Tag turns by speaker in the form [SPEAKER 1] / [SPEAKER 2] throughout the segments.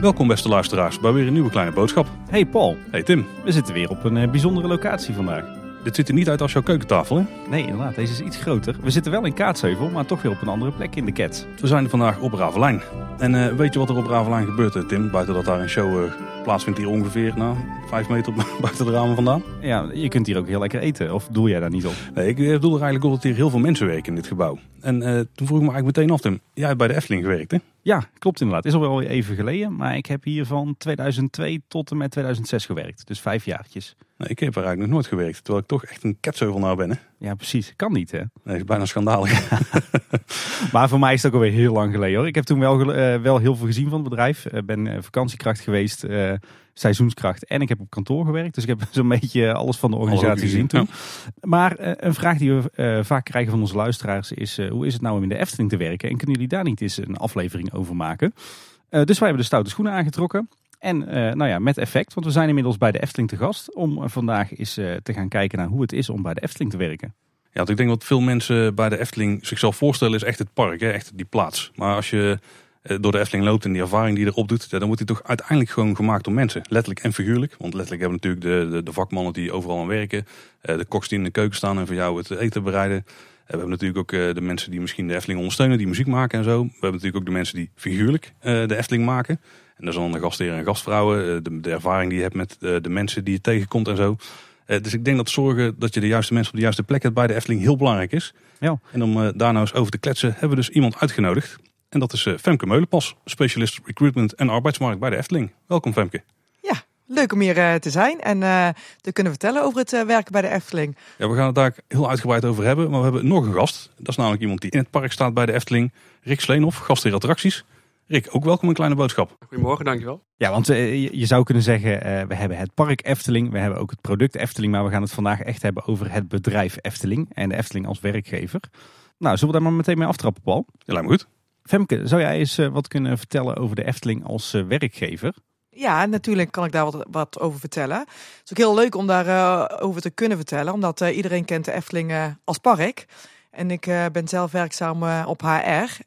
[SPEAKER 1] Welkom beste luisteraars bij weer een nieuwe kleine boodschap.
[SPEAKER 2] Hey Paul,
[SPEAKER 1] Hey Tim,
[SPEAKER 2] we zitten weer op een eh, bijzondere locatie vandaag.
[SPEAKER 1] Dit ziet er niet uit als jouw keukentafel hè?
[SPEAKER 2] Nee, inderdaad, deze is iets groter. We zitten wel in Kaatsheuvel, maar toch weer op een andere plek in de Ket.
[SPEAKER 1] We zijn vandaag op Ravelijn. En eh, weet je wat er op Ravelijn gebeurt eh, Tim? Buiten dat daar een show eh, plaatsvindt hier ongeveer nou, vijf meter buiten de ramen vandaan.
[SPEAKER 2] Ja, je kunt hier ook heel lekker eten, of doe jij daar niet op?
[SPEAKER 1] Nee, ik bedoel er eigenlijk op dat hier heel veel mensen werken in dit gebouw. En toen vroeg ik me eigenlijk meteen af Tim, jij hebt bij de Efteling gewerkt hè?
[SPEAKER 2] Ja, klopt inderdaad. Is al wel even geleden, maar ik heb hier van 2002 tot en met 2006 gewerkt. Dus vijf jaartjes.
[SPEAKER 1] Ik heb er eigenlijk nog nooit gewerkt, terwijl ik toch echt een ketsheuvel nou ben hè?
[SPEAKER 2] Ja, precies. Kan niet, hè?
[SPEAKER 1] Nee, dat is bijna schandalig.
[SPEAKER 2] Maar voor mij is het ook alweer heel lang geleden hoor. Ik heb toen wel, eh, wel heel veel gezien van het bedrijf. Ik ben eh, vakantiekracht geweest, seizoenskracht en ik heb op kantoor gewerkt. Dus ik heb zo'n beetje alles van de organisatie gezien toen. Maar eh, een vraag die we eh, vaak krijgen van onze luisteraars is... eh, hoe is het nou om in de Efteling te werken? En kunnen jullie daar niet eens een aflevering over maken? Dus wij hebben de stoute schoenen aangetrokken. En nou ja, met effect, want we zijn inmiddels bij de Efteling te gast... om vandaag eens te gaan kijken naar hoe het is om bij de Efteling te werken.
[SPEAKER 1] Ja, want ik denk wat veel mensen bij de Efteling zichzelf voorstellen is echt het park, hè? echt die plaats. Maar als je door de Efteling loopt en die ervaring die erop doet, dan wordt die toch uiteindelijk gewoon gemaakt door mensen. Letterlijk en figuurlijk. Want letterlijk hebben we natuurlijk de, de, de vakmannen die overal aan werken. eh, de koks die in de keuken staan en voor jou het eten bereiden. Eh, we hebben natuurlijk ook eh, de mensen die misschien de Efteling ondersteunen, die muziek maken en zo. We hebben natuurlijk ook de mensen die figuurlijk eh, de Efteling maken. En dat is dan de gastheren en gastvrouwen. eh, de, de ervaring die je hebt met eh, de mensen die je tegenkomt en zo. Eh, dus ik denk dat zorgen dat je de juiste mensen op de juiste plek hebt bij de Efteling heel belangrijk is.
[SPEAKER 2] Ja.
[SPEAKER 1] En om eh, daar nou eens over te kletsen hebben we dus iemand uitgenodigd. En dat is eh, Femke Meulenpas, specialist recruitment en arbeidsmarkt bij de Efteling. Welkom Femke.
[SPEAKER 3] Ja, leuk om hier eh, te zijn en eh, te kunnen vertellen over het eh, werken bij de Efteling.
[SPEAKER 1] Ja, we gaan het daar heel uitgebreid over hebben, maar we hebben nog een gast. Dat is namelijk iemand die in het park staat bij de Efteling. Rick Sleenhoff, gastheer attracties. Rick, ook welkom een kleine boodschap.
[SPEAKER 4] Goedemorgen, dankjewel.
[SPEAKER 2] Ja, want je, zou kunnen zeggen, eh, we hebben het park Efteling, we hebben ook het product Efteling, maar we gaan het vandaag echt hebben over het bedrijf Efteling en de Efteling als werkgever. Nou, zullen we daar maar meteen mee aftrappen, Paul?
[SPEAKER 1] Ja, lijkt me goed.
[SPEAKER 2] Femke, zou jij eens eh, wat kunnen vertellen over de Efteling als eh, werkgever?
[SPEAKER 3] Ja, natuurlijk kan ik daar wat, wat over vertellen. Het is ook heel leuk om daarover over te kunnen vertellen, omdat eh, iedereen kent de Efteling eh, als park. En ik eh, ben zelf werkzaam eh, op HR.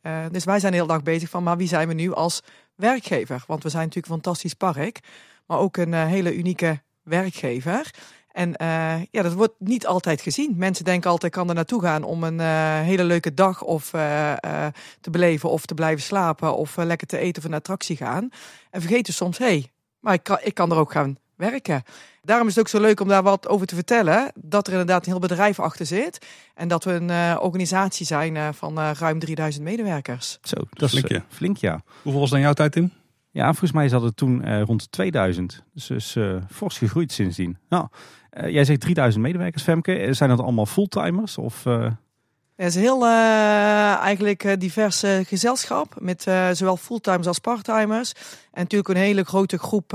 [SPEAKER 3] Eh, dus wij zijn de hele dag bezig van, maar wie zijn we nu als werkgever? Want we zijn natuurlijk een fantastisch park, maar ook een eh, hele unieke werkgever. En eh, ja, dat wordt niet altijd gezien. Mensen denken altijd, ik kan er naartoe gaan om een eh, hele leuke dag of eh, eh, te beleven of te blijven slapen of lekker te eten of een attractie gaan. En vergeten soms, hé, hey, maar ik kan, ik kan er ook gaan werken. Daarom is het ook zo leuk om daar wat over te vertellen. Dat er inderdaad een heel bedrijf achter zit. En dat we een eh, organisatie zijn eh, van eh, ruim 3000 medewerkers.
[SPEAKER 2] Zo, dat
[SPEAKER 1] Flink,
[SPEAKER 2] is eh,
[SPEAKER 1] ja.
[SPEAKER 2] flink, ja.
[SPEAKER 1] Hoeveel was dan jouw tijd, Tim?
[SPEAKER 2] Ja, volgens mij zat het toen eh, rond 2000. Dus is eh, fors gegroeid sindsdien. Nou, eh, jij zegt 3000 medewerkers, Femke. Zijn dat allemaal fulltimers? Of,
[SPEAKER 3] Het is heel eigenlijk divers gezelschap. Met zowel fulltimers als parttimers. En natuurlijk een hele grote groep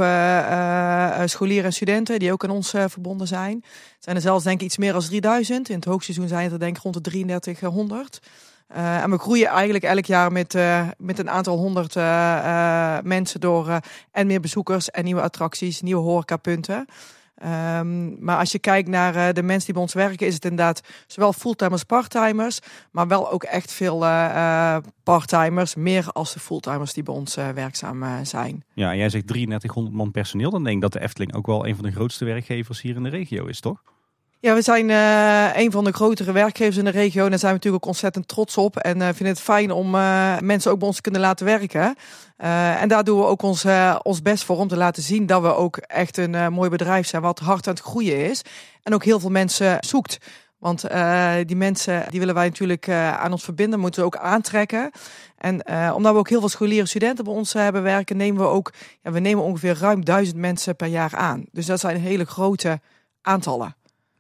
[SPEAKER 3] scholieren en studenten die ook aan ons verbonden zijn. Het zijn er zelfs denk ik iets meer dan 3000. In het hoogseizoen zijn het er denk ik rond de 3300. Eh, en we groeien eigenlijk elk jaar met, eh, met een aantal honderd eh, mensen door en meer bezoekers en nieuwe attracties, nieuwe horecapunten. Ehm, maar als je kijkt naar de mensen die bij ons werken, is het inderdaad zowel fulltimers, parttimers, maar wel ook echt veel eh, parttimers, meer als de fulltimers die bij ons werkzaam zijn.
[SPEAKER 2] ja, jij zegt 3300 man personeel. Dan denk ik dat de Efteling ook wel een van de grootste werkgevers hier in de regio is, toch?
[SPEAKER 3] Ja, we zijn eh, een van de grotere werkgevers in de regio en daar zijn we natuurlijk ook ontzettend trots op. En eh vinden het fijn om eh, mensen ook bij ons te kunnen laten werken. En daar doen we ook ons, ons best voor om te laten zien dat we ook echt een mooi bedrijf zijn wat hard aan het groeien is. En ook heel veel mensen zoekt. Want die mensen die willen wij natuurlijk aan ons verbinden, moeten we ook aantrekken. En omdat we ook heel veel scholieren studenten bij ons hebben werken, nemen we ook, ja, we nemen ongeveer ruim duizend mensen per jaar aan. Dus dat zijn hele grote aantallen.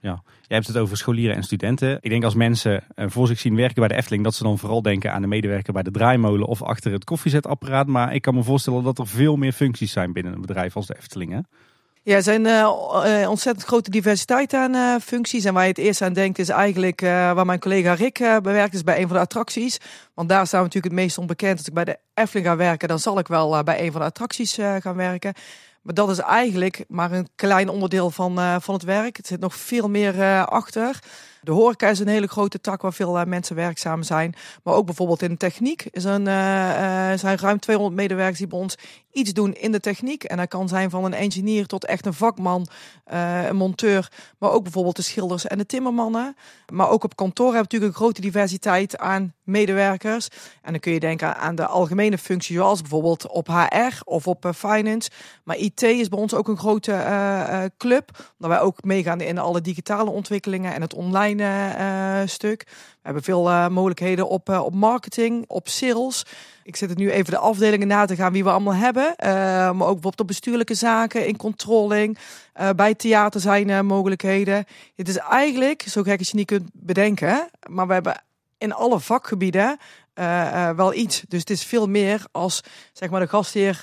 [SPEAKER 2] Ja, jij hebt het over scholieren en studenten. Ik denk als mensen eh, voor zich zien werken bij de Efteling, dat ze dan vooral denken aan de medewerker bij de draaimolen of achter het koffiezetapparaat. Maar ik kan me voorstellen dat er veel meer functies zijn binnen een bedrijf als de Efteling. Hè?
[SPEAKER 3] Ja, er zijn eh, eh, ontzettend grote diversiteit aan functies. En waar je het eerst aan denkt is eigenlijk waar mijn collega Rick bewerkt is bij een van de attracties. Want daar staan we natuurlijk het meest onbekend. Als ik bij de Efteling ga werken, dan zal ik wel bij een van de attracties gaan werken. Maar dat is eigenlijk maar een klein onderdeel van, eh, van het werk. Er zit nog veel meer eh, achter. De horeca is een hele grote tak waar veel mensen werkzaam zijn. Maar ook bijvoorbeeld in de techniek is een, zijn ruim 200 medewerkers die bij ons iets doen in de techniek. En dat kan zijn van een engineer tot echt een vakman, een monteur. Maar ook bijvoorbeeld de schilders en de timmermannen. Maar ook op kantoor hebben we natuurlijk een grote diversiteit aan medewerkers. En dan kun je denken aan de algemene functies, zoals bijvoorbeeld op HR of op finance. Maar IT is bij ons ook een grote uh, club. Dat wij ook meegaan in alle digitale ontwikkelingen en het online uh, stuk. Hebben veel mogelijkheden op, op marketing, op sales. Ik zit het nu even de afdelingen na te gaan wie we allemaal hebben. maar ook bijvoorbeeld op bestuurlijke zaken, in controlling. bij theater zijn mogelijkheden. Het is eigenlijk, zo gek als je niet kunt bedenken, maar we hebben in alle vakgebieden wel iets. Dus het is veel meer als zeg maar de gastheer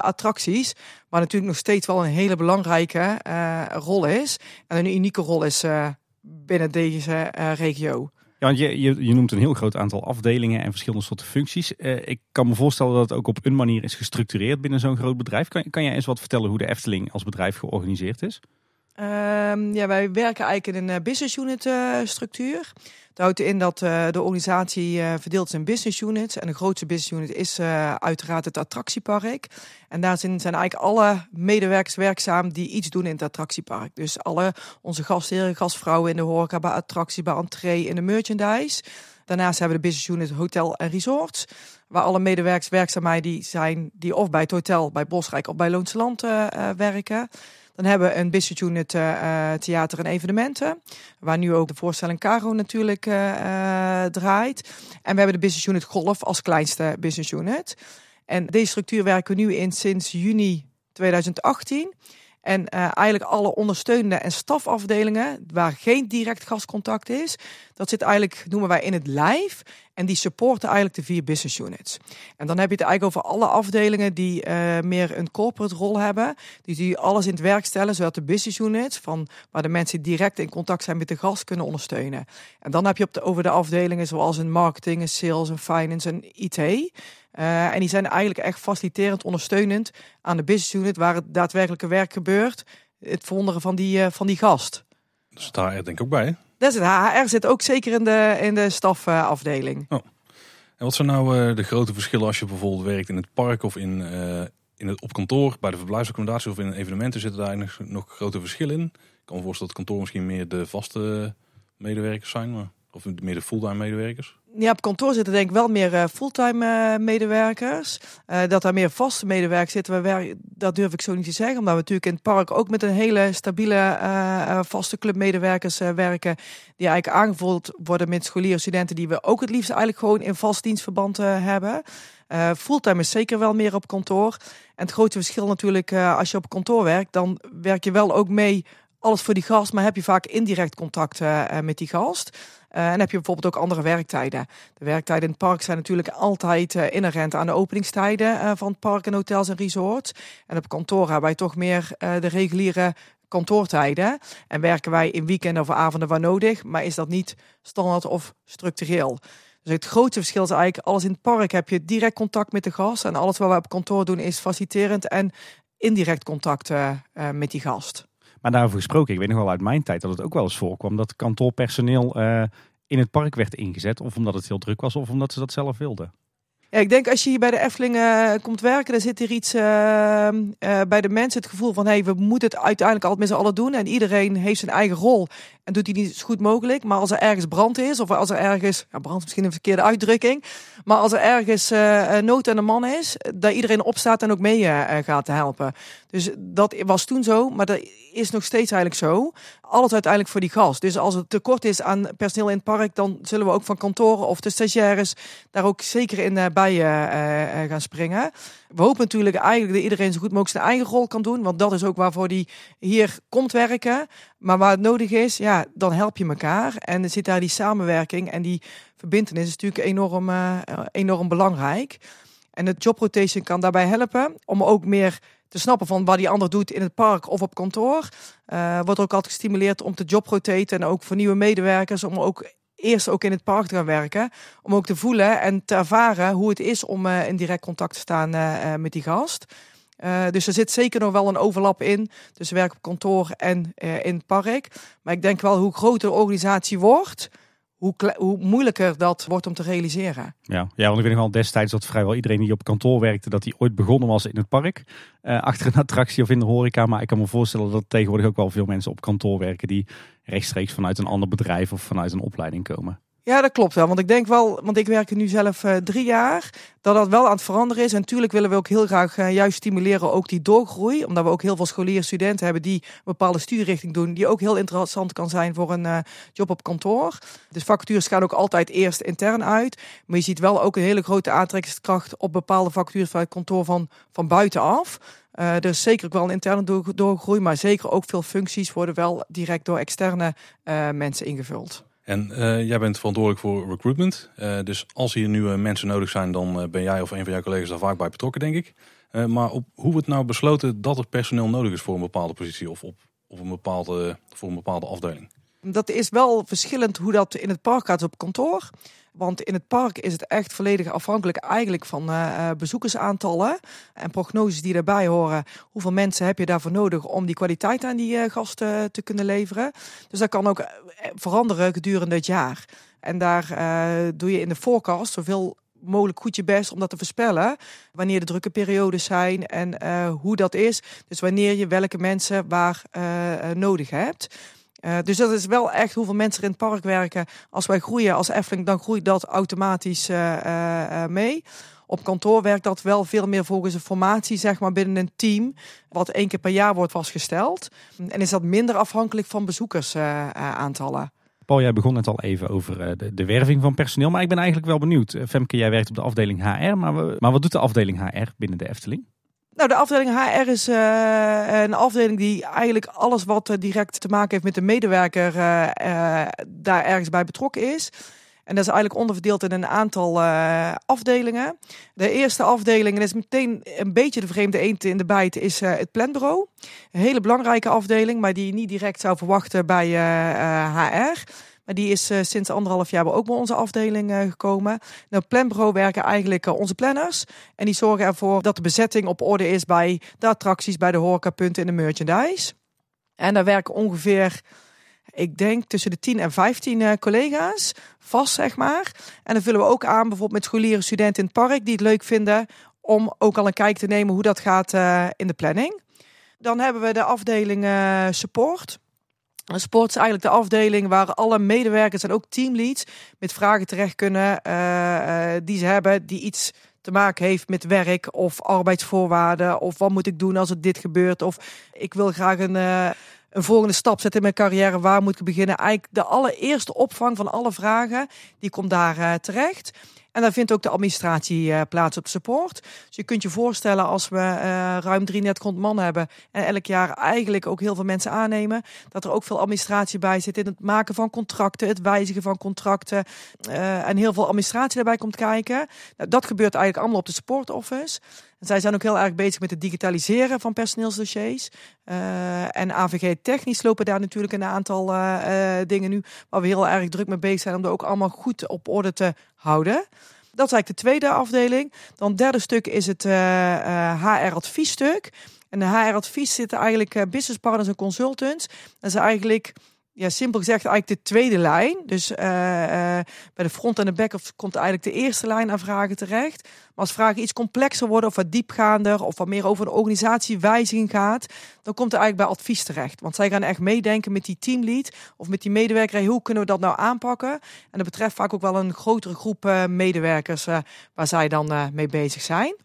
[SPEAKER 3] attracties, maar natuurlijk nog steeds wel een hele belangrijke rol is en een unieke rol is binnen deze regio.
[SPEAKER 2] Ja, want je, je, je, noemt een heel groot aantal afdelingen en verschillende soorten functies. ik kan me voorstellen dat het ook op een manier is gestructureerd binnen zo'n groot bedrijf. Kan, kan jij eens wat vertellen hoe de Efteling als bedrijf georganiseerd is?
[SPEAKER 3] Um, ja, wij werken eigenlijk in een business unit structuur. Dat houdt in dat uh, de organisatie uh, verdeeld is in business units. En de grootste business unit is uh, uiteraard het attractiepark. En daarin zijn eigenlijk alle medewerkers werkzaam die iets doen in het attractiepark. Dus alle onze gastheren, gastvrouwen in de horeca, bij attractie, bij entree, in de merchandise. Daarnaast hebben we de business unit hotel en resorts. Waar alle medewerkers werkzaam die zijn die of bij het hotel, bij Bosrijk of bij Loonse Land werken. Dan hebben we een business unit uh, theater en evenementen. Waar nu ook de voorstelling Caro natuurlijk uh, draait. En we hebben de business unit golf als kleinste business unit. En deze structuur werken we nu in sinds juni 2018. En uh, eigenlijk alle ondersteunende en stafafdelingen waar geen direct gastcontact is, dat zit eigenlijk, noemen wij in het lijf. En die supporten eigenlijk de vier business units. En dan heb je het eigenlijk over alle afdelingen die uh, meer een corporate rol hebben. Die, die alles in het werk stellen, zodat de business units, van waar de mensen direct in contact zijn met de gast, kunnen ondersteunen. En dan heb je op de, over de afdelingen zoals in marketing, sales, en finance en IT. Uh, en die zijn eigenlijk echt faciliterend ondersteunend aan de business unit waar het daadwerkelijke werk gebeurt. Het verwonderen van die, uh, van die gast.
[SPEAKER 1] Dat zit daar denk ik ook bij.
[SPEAKER 3] Dat is het. HR zit ook zeker in de, in de stafafdeling.
[SPEAKER 1] oh. En wat zijn nou uh, de grote verschillen als je bijvoorbeeld werkt in het park of in, in het, op kantoor, bij de verblijfsaccommodatie of in evenementen? Zitten daar nog, nog grote verschillen in? Ik kan me voorstellen dat kantoor misschien meer de vaste medewerkers zijn, maar, of meer fulltime medewerkers.
[SPEAKER 3] Ja, op kantoor zitten denk ik wel meer uh, fulltime uh, medewerkers. Uh, dat daar meer vaste medewerkers zitten, dat durf ik zo niet te zeggen. Omdat we natuurlijk in het park ook met een hele stabiele vaste club medewerkers werken. Die eigenlijk aangevuld worden met scholieren studenten die we ook het liefst eigenlijk gewoon in vast dienstverband hebben. fulltime is zeker wel meer op kantoor. En het grote verschil natuurlijk, als je op kantoor werkt, dan werk je wel ook mee alles voor die gast, maar heb je vaak indirect contact met die gast. Uh, en heb je bijvoorbeeld ook andere werktijden. De werktijden in het park zijn natuurlijk altijd uh, inherent aan de openingstijden uh, van het park en hotels en resorts. En op kantoor hebben wij toch meer de reguliere kantoortijden. En werken wij in weekenden of avonden waar nodig, maar is dat niet standaard of structureel. Dus het grootste verschil is eigenlijk, alles in het park heb je direct contact met de gast. En alles wat we op kantoor doen is faciliterend en indirect contact met die gast.
[SPEAKER 2] Maar daarover gesproken, ik weet nog wel uit mijn tijd dat het ook wel eens voorkwam dat kantoorpersoneel uh, in het park werd ingezet. Of omdat het heel druk was, of omdat ze dat zelf wilden.
[SPEAKER 3] Ja, ik denk als je hier bij de Efteling uh, komt werken, dan zit er iets uh, uh, bij de mensen het gevoel van hey, we moeten het uiteindelijk altijd met z'n allen doen. En iedereen heeft zijn eigen rol en doet die niet zo goed mogelijk. Maar als er ergens brand is, of als er ergens, ja, brand is misschien een verkeerde uitdrukking, maar als er ergens nood aan de man is, dat iedereen opstaat en ook mee gaat helpen. Dus dat was toen zo, maar dat is nog steeds eigenlijk zo. Alles uiteindelijk voor die gast. Dus als het tekort is aan personeel in het park, dan zullen we ook van kantoren of de stagiaires daar ook zeker in bij uh, gaan springen. We hopen natuurlijk eigenlijk dat iedereen zo goed mogelijk zijn eigen rol kan doen. Want dat is ook waarvoor die hier komt werken. Maar waar het nodig is, ja, dan help je elkaar. En er zit daar die samenwerking en die verbindenis is natuurlijk enorm, enorm belangrijk. En de job rotation kan daarbij helpen om ook meer te snappen van wat die ander doet in het park of op kantoor. Uh, wordt ook altijd gestimuleerd om te jobrotaten en ook voor nieuwe medewerkers om ook eerst ook in het park te gaan werken. Om ook te voelen en te ervaren hoe het is om uh, in direct contact te staan uh, met die gast. dus er zit zeker nog wel een overlap in tussen werk op kantoor en in het park. Maar ik denk wel hoe groter de organisatie wordt, hoe, hoe, moeilijker dat wordt om te realiseren.
[SPEAKER 2] Ja, ja, want ik weet nog wel destijds dat vrijwel iedereen die op kantoor werkte, dat hij ooit begonnen was in het park. Uh, achter een attractie of in de horeca. Maar ik kan me voorstellen dat tegenwoordig ook wel veel mensen op kantoor werken die rechtstreeks vanuit een ander bedrijf of vanuit een opleiding komen.
[SPEAKER 3] Ja, dat klopt wel. Want ik denk wel, want ik werk er nu zelf uh, drie jaar, dat dat wel aan het veranderen is. En natuurlijk willen we ook heel graag uh, juist stimuleren ook die doorgroei. Omdat we ook heel veel scholieren studenten hebben die een bepaalde studierichting doen. Die ook heel interessant kan zijn voor een uh, job op kantoor. Dus vacatures gaan ook altijd eerst intern uit. Maar je ziet wel ook een hele grote aantrekkingskracht op bepaalde vacatures vanuit kantoor van, van buitenaf. Er is zeker ook wel een interne doorgroei, maar zeker ook veel functies worden wel direct door externe mensen ingevuld.
[SPEAKER 1] En uh, jij bent verantwoordelijk voor recruitment. Uh, dus als hier nieuwe mensen nodig zijn, dan uh, ben jij of een van jouw collega's daar vaak bij betrokken, denk ik. maar op, hoe wordt nou besloten dat er personeel nodig is voor een bepaalde positie of op, op een bepaalde, voor een bepaalde afdeling?
[SPEAKER 3] Dat is wel verschillend hoe dat in het park gaat op kantoor. Want in het park is het echt volledig afhankelijk eigenlijk van uh, bezoekersaantallen en prognoses die daarbij horen. Hoeveel mensen heb je daarvoor nodig om die kwaliteit aan die uh, gasten te kunnen leveren? Dus dat kan ook veranderen gedurende het jaar. En daar doe je in de forecast zoveel mogelijk goed je best om dat te voorspellen. Wanneer de drukke periodes zijn en hoe dat is. Dus wanneer je welke mensen waar nodig hebt. Uh, dus dat is wel echt hoeveel mensen er in het park werken. Als wij groeien als Efteling, dan groeit dat automatisch uh, uh, mee. Op kantoor werkt dat wel veel meer volgens een formatie, zeg maar, binnen een team. Wat één keer per jaar wordt vastgesteld. En is dat minder afhankelijk van bezoekersaantallen.
[SPEAKER 2] Paul, jij begon net al even over de, de, werving van personeel. Maar ik ben eigenlijk wel benieuwd. Femke, jij werkt op de afdeling HR. Maar, maar wat doet de afdeling HR binnen de Efteling?
[SPEAKER 3] Nou, de afdeling HR is uh, een afdeling die eigenlijk alles wat direct te maken heeft met de medewerker uh, daar ergens bij betrokken is. En dat is eigenlijk onderverdeeld in een aantal afdelingen. De eerste afdeling, en dat is meteen een beetje de vreemde eend in de bijt, is het planbureau. Een hele belangrijke afdeling, maar die je niet direct zou verwachten bij HR. Die is uh, sinds anderhalf jaar ook bij onze afdeling uh, gekomen. Nou, planbureau werken eigenlijk uh, onze planners. En die zorgen ervoor dat de bezetting op orde is bij de attracties, bij de horecapunten en de merchandise. En daar werken ongeveer, ik denk, tussen de 10 en 15 collega's. Vast, zeg maar. En dan vullen we ook aan bijvoorbeeld met scholieren, studenten in het park die het leuk vinden om ook al een kijk te nemen hoe dat gaat in de planning. Dan hebben we de afdeling support. Sport is eigenlijk de afdeling waar alle medewerkers en ook teamleads met vragen terecht kunnen uh, uh, die ze hebben, die iets te maken heeft met werk of arbeidsvoorwaarden of wat moet ik doen als het dit gebeurt of ik wil graag een, uh, een volgende stap zetten in mijn carrière, waar moet ik beginnen? Eigenlijk de allereerste opvang van alle vragen, die komt daar terecht. En daar vindt ook de administratie uh, plaats op support. Dus je kunt je voorstellen als we uh, ruim 3300 man hebben en elk jaar eigenlijk ook heel veel mensen aannemen, dat er ook veel administratie bij zit in het maken van contracten, het wijzigen van contracten uh, en heel veel administratie daarbij komt kijken. Nou, dat gebeurt eigenlijk allemaal op de support office. En zij zijn ook heel erg bezig met het digitaliseren van personeelsdossiers. Uh, en AVG technisch lopen daar natuurlijk een aantal uh, dingen nu waar we heel erg druk mee bezig zijn om er ook allemaal goed op orde te houden. Dat is eigenlijk de tweede afdeling. Dan het derde stuk is het HR-adviesstuk. En de HR-advies zitten eigenlijk business partners en consultants. Dat is eigenlijk ja, simpel gezegd eigenlijk de tweede lijn. Dus uh, uh, bij de front en de back komt eigenlijk de eerste lijn aan vragen terecht. Maar als vragen iets complexer worden of wat diepgaander of wat meer over een organisatiewijziging gaat, dan komt er eigenlijk bij advies terecht. Want zij gaan echt meedenken met die teamlead of met die medewerker. Hoe kunnen we dat nou aanpakken? En dat betreft vaak ook wel een grotere groep uh, medewerkers waar zij dan mee bezig zijn.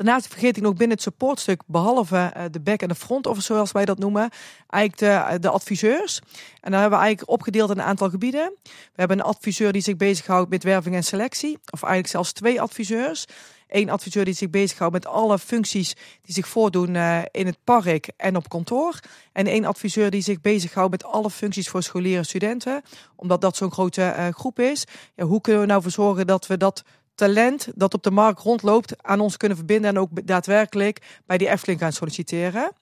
[SPEAKER 3] Daarnaast vergeet ik nog binnen het supportstuk, behalve eh, de back- en de front office, zoals wij dat noemen, eigenlijk de, de adviseurs. En dan hebben we eigenlijk opgedeeld in een aantal gebieden. We hebben een adviseur die zich bezighoudt met werving en selectie, of eigenlijk zelfs twee adviseurs. Eén adviseur die zich bezighoudt met alle functies die zich voordoen uh, in het park en op kantoor. En één adviseur die zich bezighoudt met alle functies voor scholieren en studenten. Omdat dat zo'n grote groep is. Ja, hoe kunnen we nou voor zorgen dat we dat talent dat op de markt rondloopt aan ons kunnen verbinden en ook daadwerkelijk bij die Efteling gaan solliciteren.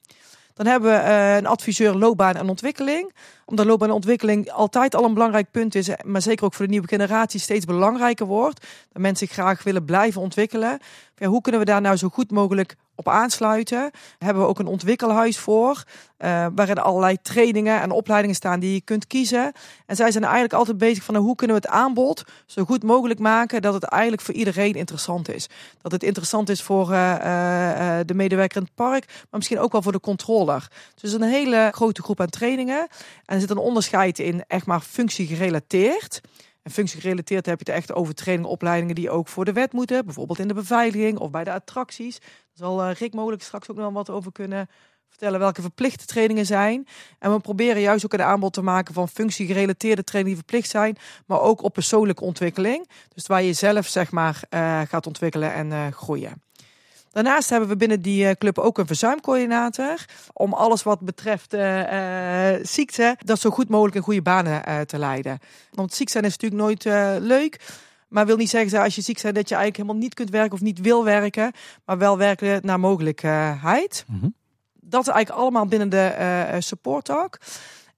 [SPEAKER 3] Dan hebben we uh, een adviseur loopbaan en ontwikkeling. Omdat loopbaan en ontwikkeling altijd al een belangrijk punt is, maar zeker ook voor de nieuwe generatie steeds belangrijker wordt. Dat mensen zich graag willen blijven ontwikkelen. Hoe kunnen we daar nou zo goed mogelijk op aansluiten. hebben we ook een ontwikkelhuis voor. Uh, waarin allerlei trainingen en opleidingen staan die je kunt kiezen. En zij zijn eigenlijk altijd bezig van hoe kunnen we het aanbod zo goed mogelijk maken dat het eigenlijk voor iedereen interessant is. Dat het interessant is voor uh, uh, de medewerker in het park, maar misschien ook wel voor de controller. Dus een hele grote groep aan trainingen. En er zit een onderscheid in echt maar functie gerelateerd. En functiegerelateerd heb je het echt over trainingen, opleidingen die ook voor de wet moeten. Bijvoorbeeld in de beveiliging of bij de attracties. Daar zal uh, Rick mogelijk straks ook nog wat over kunnen vertellen welke verplichte trainingen zijn. En we proberen juist ook een aanbod te maken van functiegerelateerde trainingen die verplicht zijn, maar ook op persoonlijke ontwikkeling. Dus waar je zelf zeg maar uh, gaat ontwikkelen en uh, groeien. Daarnaast hebben we binnen die eh, club ook een verzuimcoördinator. Om alles wat betreft uh, ziekte, dat zo goed mogelijk in goede banen te leiden. Want ziek zijn is natuurlijk nooit leuk. Maar wil niet zeggen dat als je ziek bent dat je eigenlijk helemaal niet kunt werken of niet wil werken. Maar wel werken naar mogelijkheid. Mm -hmm. Dat is eigenlijk allemaal binnen de support talk.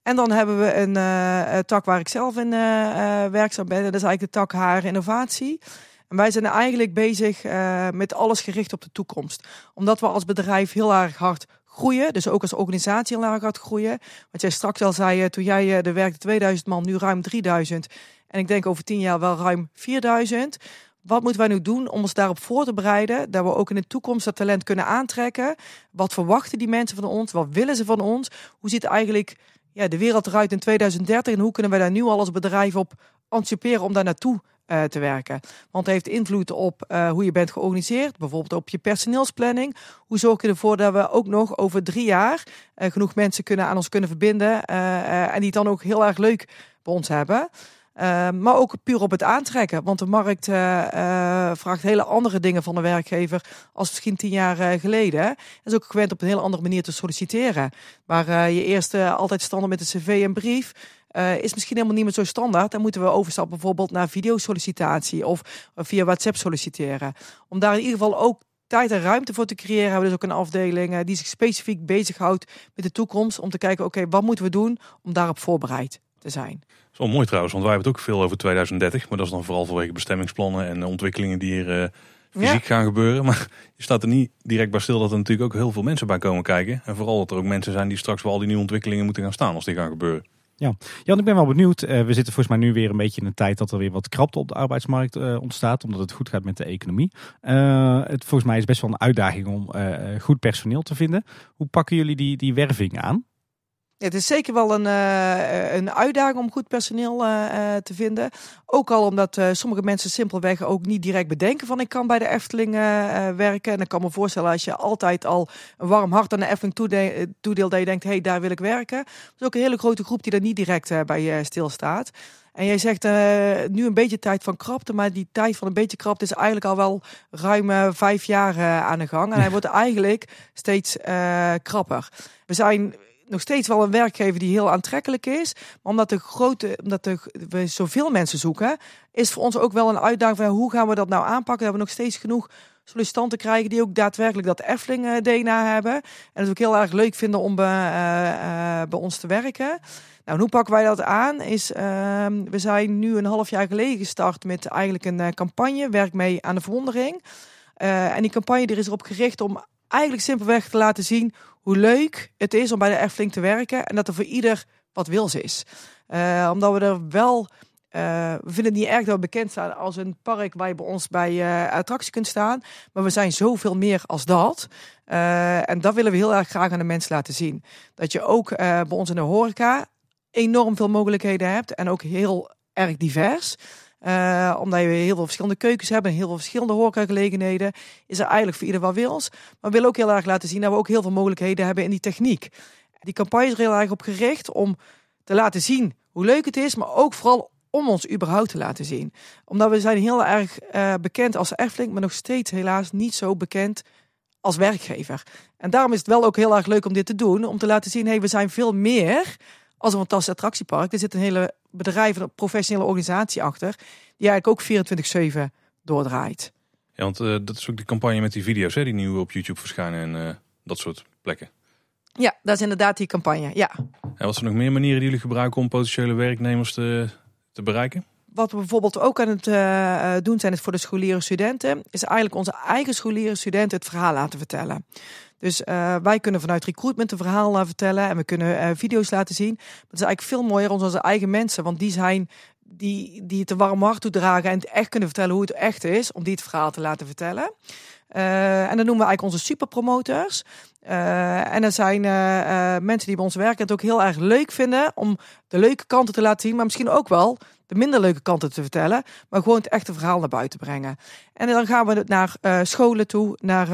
[SPEAKER 3] En dan hebben we een tak waar ik zelf in werkzaam ben. Dat is eigenlijk de tak haar innovatie. En wij zijn eigenlijk bezig uh, met alles gericht op de toekomst. Omdat we als bedrijf heel erg hard groeien. Dus ook als organisatie heel erg hard groeien. Wat jij straks al zei, toen jij uh, er werkte 2000 man, nu ruim 3000. En ik denk over 10 jaar wel ruim 4000. Wat moeten wij nu doen om ons daarop voor te bereiden? Dat we ook in de toekomst dat talent kunnen aantrekken. Wat verwachten die mensen van ons? Wat willen ze van ons? Hoe ziet eigenlijk ja, de wereld eruit in 2030? En hoe kunnen wij daar nu al als bedrijf op anticiperen om daar naartoe uh, te werken. Want het heeft invloed op uh, hoe je bent georganiseerd, bijvoorbeeld op je personeelsplanning. Hoe zorg je ervoor dat we ook nog over drie jaar uh, genoeg mensen kunnen aan ons kunnen verbinden en die het dan ook heel erg leuk bij ons hebben. maar ook puur op het aantrekken. Want de markt vraagt hele andere dingen van de werkgever als misschien tien jaar geleden. En is ook gewend op een hele andere manier te solliciteren. Waar je eerst altijd standen met een cv en brief uh, is misschien helemaal niet meer zo standaard. Dan moeten we overstappen bijvoorbeeld naar videosollicitatie of via WhatsApp solliciteren. Om daar in ieder geval ook tijd en ruimte voor te creëren, hebben we dus ook een afdeling uh, die zich specifiek bezighoudt met de toekomst. Om te kijken, oké, wat moeten we doen om daarop voorbereid te zijn.
[SPEAKER 1] Dat is wel mooi trouwens, want wij hebben het ook veel over 2030. Maar dat is dan vooral vanwege bestemmingsplannen en ontwikkelingen die hier uh, fysiek gaan gebeuren. Maar je staat er niet direct bij stil dat er natuurlijk ook heel veel mensen bij komen kijken. En vooral dat er ook mensen zijn die straks wel al die nieuwe ontwikkelingen moeten gaan staan als die gaan gebeuren.
[SPEAKER 2] Ja, Jan, ik ben wel benieuwd. Uh, we zitten volgens mij nu weer een beetje in een tijd dat er weer wat krapte op de arbeidsmarkt uh, ontstaat, omdat het goed gaat met de economie. Uh, het volgens mij is best wel een uitdaging om goed personeel te vinden. Hoe pakken jullie die, die werving aan?
[SPEAKER 3] Het is zeker wel een, uh, een uitdaging om goed personeel uh, te vinden. Ook al omdat uh, sommige mensen simpelweg ook niet direct bedenken van ik kan bij de Efteling werken. En ik kan me voorstellen als je altijd al een warm hart aan de Efteling toedeelt dat je denkt, hé hey, daar wil ik werken. Er is ook een hele grote groep die er niet direct bij stilstaat. En jij zegt nu een beetje tijd van krapte, maar die tijd van een beetje krapte is eigenlijk al wel ruim vijf jaar aan de gang. En hij wordt eigenlijk steeds krapper. We zijn nog steeds wel een werkgever die heel aantrekkelijk is. Maar omdat, de grote, omdat de, we zoveel mensen zoeken, is voor ons ook wel een uitdaging van hoe gaan we dat nou aanpakken. Dat we nog steeds genoeg sollicitanten krijgen die ook daadwerkelijk dat Efteling uh, DNA hebben. En het ook heel erg leuk vinden om bij, uh, uh, bij ons te werken. Nou, hoe pakken wij dat aan? Is, ehm, we zijn nu een half jaar geleden gestart met eigenlijk een campagne, Werk mee aan de verwondering. en die campagne er is erop gericht om eigenlijk simpelweg te laten zien hoe leuk het is om bij de Efteling te werken en dat er voor ieder wat wils is. Uh, omdat we er wel, uh, we vinden het niet erg dat we bekend staan als een park waar je bij ons bij uh, attractie kunt staan, maar we zijn zoveel meer als dat. en dat willen we heel erg graag aan de mensen laten zien. Dat je ook bij ons in de horeca enorm veel mogelijkheden hebt en ook heel erg divers. Uh, omdat we heel veel verschillende keukens hebben, heel veel verschillende horecagelegenheden, is er eigenlijk voor ieder wat wils. Maar we willen ook heel erg laten zien dat we ook heel veel mogelijkheden hebben in die techniek. Die campagne is er heel erg op gericht om te laten zien hoe leuk het is, maar ook vooral om ons überhaupt te laten zien. Omdat we zijn heel erg uh, bekend als Efteling, maar nog steeds helaas niet zo bekend als werkgever. En daarom is het wel ook heel erg leuk om dit te doen, om te laten zien, hey, we zijn veel meer als een fantastisch attractiepark. Er zit een hele bedrijf, een professionele organisatie achter, die eigenlijk ook 24-7 doordraait.
[SPEAKER 1] Ja, want uh, dat is ook die campagne met die video's hè, die nu op YouTube verschijnen en uh, dat soort plekken.
[SPEAKER 3] Ja, dat is inderdaad die campagne, ja.
[SPEAKER 1] En wat zijn nog meer manieren die jullie gebruiken om potentiële werknemers te, te bereiken?
[SPEAKER 3] wat we bijvoorbeeld ook aan het uh, doen zijn, is voor de scholieren studenten, is eigenlijk onze eigen scholieren studenten het verhaal laten vertellen. Dus uh, wij kunnen vanuit recruitment een verhaal vertellen en we kunnen video's laten zien. Maar het is eigenlijk veel mooier onze eigen mensen, want die zijn die, die het een warm hart toedragen en echt kunnen vertellen hoe het echt is, om die het verhaal te laten vertellen. Uh, en dan noemen we eigenlijk onze superpromoters. Uh, en er zijn mensen die bij ons werken het ook heel erg leuk vinden om de leuke kanten te laten zien, maar misschien ook wel de minder leuke kanten te vertellen, maar gewoon het echte verhaal naar buiten brengen. En dan gaan we naar uh, scholen toe, naar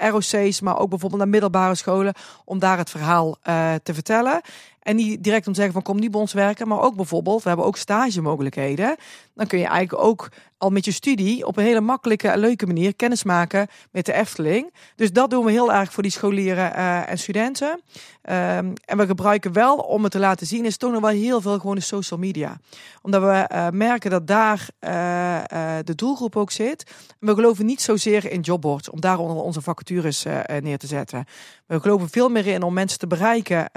[SPEAKER 3] uh, ROC's, maar ook bijvoorbeeld naar middelbare scholen, om daar het verhaal te vertellen. En niet direct om te zeggen van kom niet bij ons werken, maar ook bijvoorbeeld, we hebben ook stagemogelijkheden. Dan kun je eigenlijk ook al met je studie op een hele makkelijke en leuke manier kennis maken met de Efteling. Dus dat doen we heel erg voor die scholieren en studenten. Um, en we gebruiken wel om het te laten zien, is toch nog wel heel veel gewoon de social media. Omdat we merken dat daar de doelgroep ook zit. we geloven niet zozeer in jobboards om daaronder onze vacatures neer te zetten. We geloven veel meer in om mensen te bereiken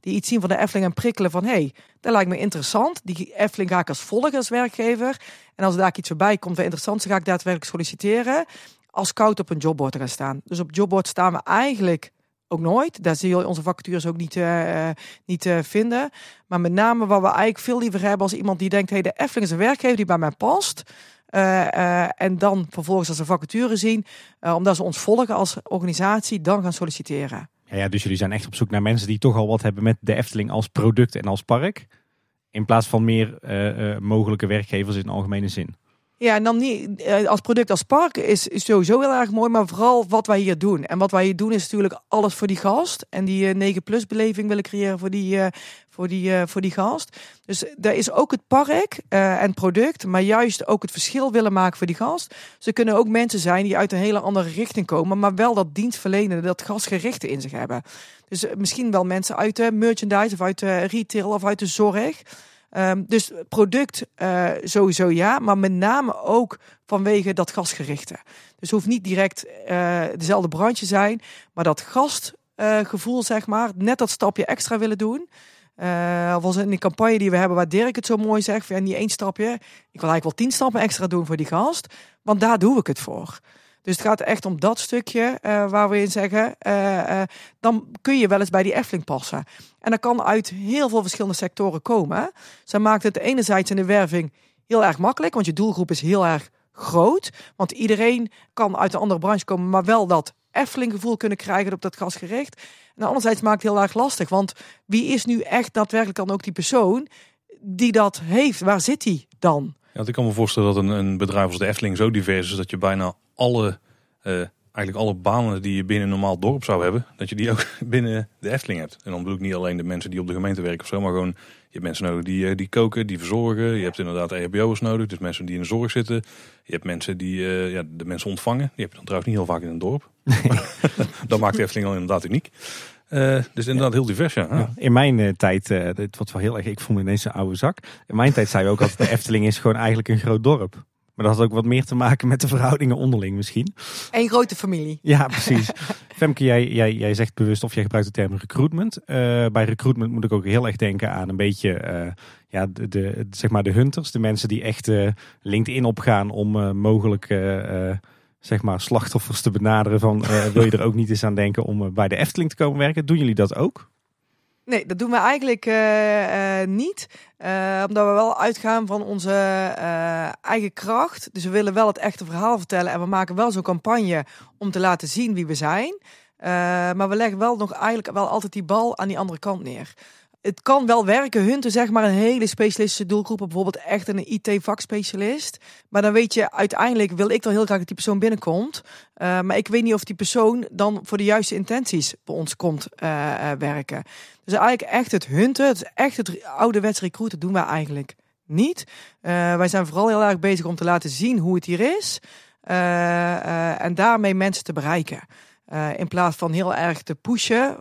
[SPEAKER 3] die iets zien van de Efteling en prikkelen van hey, dat lijkt me interessant. Die Efteling ga ik als volger werkgever. En als daar iets voorbij komt wat interessant is, ga ik daadwerkelijk solliciteren. Als koud op een jobboard te gaan staan. Dus op jobboard staan we eigenlijk ook nooit. Daar zie je onze vacatures ook niet, uh, niet vinden. Maar met name wat we eigenlijk veel liever hebben als iemand die denkt: hey, de Efteling is een werkgever die bij mij past. Uh, en dan vervolgens als een vacature zien, omdat ze ons volgen als organisatie, dan gaan solliciteren.
[SPEAKER 2] Ja, ja, dus jullie zijn echt op zoek naar mensen die toch al wat hebben met de Efteling als product en als park. In plaats van meer mogelijke werkgevers in algemene zin.
[SPEAKER 3] Ja, en dan niet eh, als product als park is, sowieso heel erg mooi, maar vooral wat wij hier doen. En wat wij hier doen is natuurlijk alles voor die gast. En die 9 eh, plus beleving willen creëren voor die, uh, voor die, uh, voor die gast. Dus daar is ook het park uh, en product, maar juist ook het verschil willen maken voor die gast. Ze kunnen ook mensen zijn die uit een hele andere richting komen, maar wel dat dienstverlenen, dat gastgerichte in zich hebben. Dus misschien wel mensen uit de merchandise of uit de retail of uit de zorg. Um, dus product uh, sowieso ja, maar met name ook vanwege dat gastgerichte. Dus hoeft niet direct uh, dezelfde brandje zijn, maar dat gastgevoel, uh, zeg maar, net dat stapje extra willen doen. Uh, was in die campagne die we hebben, waar Dirk het zo mooi zegt, van niet één stapje. Ik wil eigenlijk wel tien stappen extra doen voor die gast, want daar doe ik het voor. Dus het gaat echt om dat stukje uh, waar we in zeggen, uh, uh, dan kun je wel eens bij die Efteling passen. En dat kan uit heel veel verschillende sectoren komen. Zij maakt het enerzijds in de werving heel erg makkelijk, want je doelgroep is heel erg groot. Want iedereen kan uit een andere branche komen, maar wel dat Efteling gevoel kunnen krijgen op dat gasgericht. En anderzijds maakt het heel erg lastig, want wie is nu echt daadwerkelijk dan ook die persoon die dat heeft? Waar zit hij dan?
[SPEAKER 1] Ja, ik kan me voorstellen dat een, een bedrijf als de Efteling zo divers is dat je bijna alle, uh, eigenlijk alle banen die je binnen een normaal dorp zou hebben, dat je die ook binnen de Efteling hebt. En dan bedoel ik niet alleen de mensen die op de gemeente werken of zo, maar gewoon je hebt mensen nodig die, die koken, die verzorgen. Je hebt inderdaad EHBO'ers nodig, dus mensen die in de zorg zitten. Je hebt mensen die uh, ja, de mensen ontvangen. Die heb je dan trouwens niet heel vaak in een dorp. dat maakt de Efteling al inderdaad uniek. Uh, dus inderdaad heel divers, ja. ja
[SPEAKER 2] in mijn uh, tijd, uh, dit wordt wel heel erg, ik vond ineens een oude zak. In mijn tijd zei je ook altijd, de Efteling is gewoon eigenlijk een groot dorp. Maar dat had ook wat meer te maken met de verhoudingen onderling misschien.
[SPEAKER 3] Een grote familie.
[SPEAKER 2] Ja, precies. Femke, jij, jij, jij zegt bewust of jij gebruikt de term recruitment. bij recruitment moet ik ook heel erg denken aan een beetje ja, de, de, zeg maar de hunters. De mensen die echt LinkedIn opgaan om mogelijk zeg maar, slachtoffers te benaderen van uh, wil je er ook niet eens aan denken om uh, bij de Efteling te komen werken? Doen jullie dat ook?
[SPEAKER 3] Nee, dat doen we eigenlijk uh, niet. omdat we wel uitgaan van onze eigen kracht. Dus we willen wel het echte verhaal vertellen. En we maken wel zo'n campagne om te laten zien wie we zijn. maar we leggen wel nog eigenlijk wel altijd die bal aan die andere kant neer het kan wel werken. Hunten zeg maar een hele specialistische doelgroep. Bijvoorbeeld echt een IT-vakspecialist. Maar dan weet je, uiteindelijk wil ik dan heel graag dat die persoon binnenkomt. Uh, maar ik weet niet of die persoon dan voor de juiste intenties bij ons komt uh, uh, werken. Dus eigenlijk echt het hunten, het echt het ouderwets recruiten doen wij eigenlijk niet. wij zijn vooral heel erg bezig om te laten zien hoe het hier is. en daarmee mensen te bereiken. in plaats van heel erg te pushen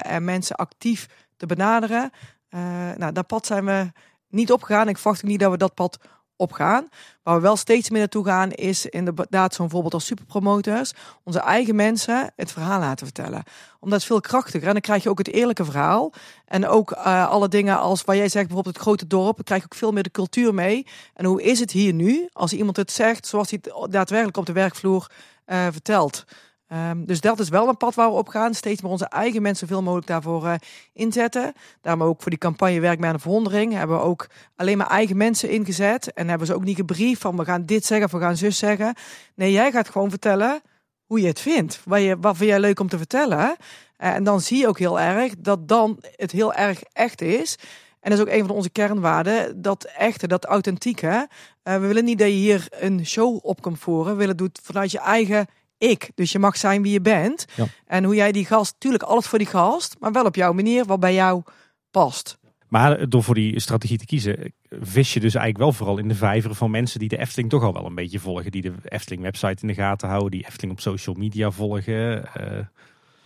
[SPEAKER 3] en mensen actief te benaderen. Uh, nou, dat pad zijn we niet opgegaan. Ik verwacht niet dat we dat pad opgaan. Waar we wel steeds meer naartoe gaan, is inderdaad zo'n voorbeeld als superpromoters. Onze eigen mensen het verhaal laten vertellen. Omdat het veel krachtiger. En dan krijg je ook het eerlijke verhaal. En ook uh, alle dingen als waar jij zegt, bijvoorbeeld het grote dorp. Dan krijg je ook veel meer de cultuur mee. En hoe is het hier nu, als iemand het zegt, zoals hij het daadwerkelijk op de werkvloer uh, vertelt. Um, dus dat is wel een pad waar we op gaan. Steeds meer onze eigen mensen veel mogelijk daarvoor uh, inzetten. Daarom ook voor die campagne Werk met de Verwondering hebben we ook alleen maar eigen mensen ingezet. En hebben ze ook niet gebriefd van we gaan dit zeggen of we gaan zus zeggen. Nee, jij gaat gewoon vertellen hoe je het vindt. Wat, je, vind jij leuk om te vertellen. Uh, en dan zie je ook heel erg dat dan het heel erg echt is. En dat is ook een van onze kernwaarden, dat echte, dat authentieke. Uh, we willen niet dat je hier een show op komt voeren. We willen het vanuit je eigen ik. Dus je mag zijn wie je bent. Ja. En hoe jij die gast, tuurlijk alles voor die gast, maar wel op jouw manier, wat bij jou past.
[SPEAKER 2] Maar door voor die strategie te kiezen, vis je dus eigenlijk wel vooral in de vijver van mensen die de Efteling toch al wel een beetje volgen. Die de Efteling website in de gaten houden, die Efteling op social media volgen. Uh...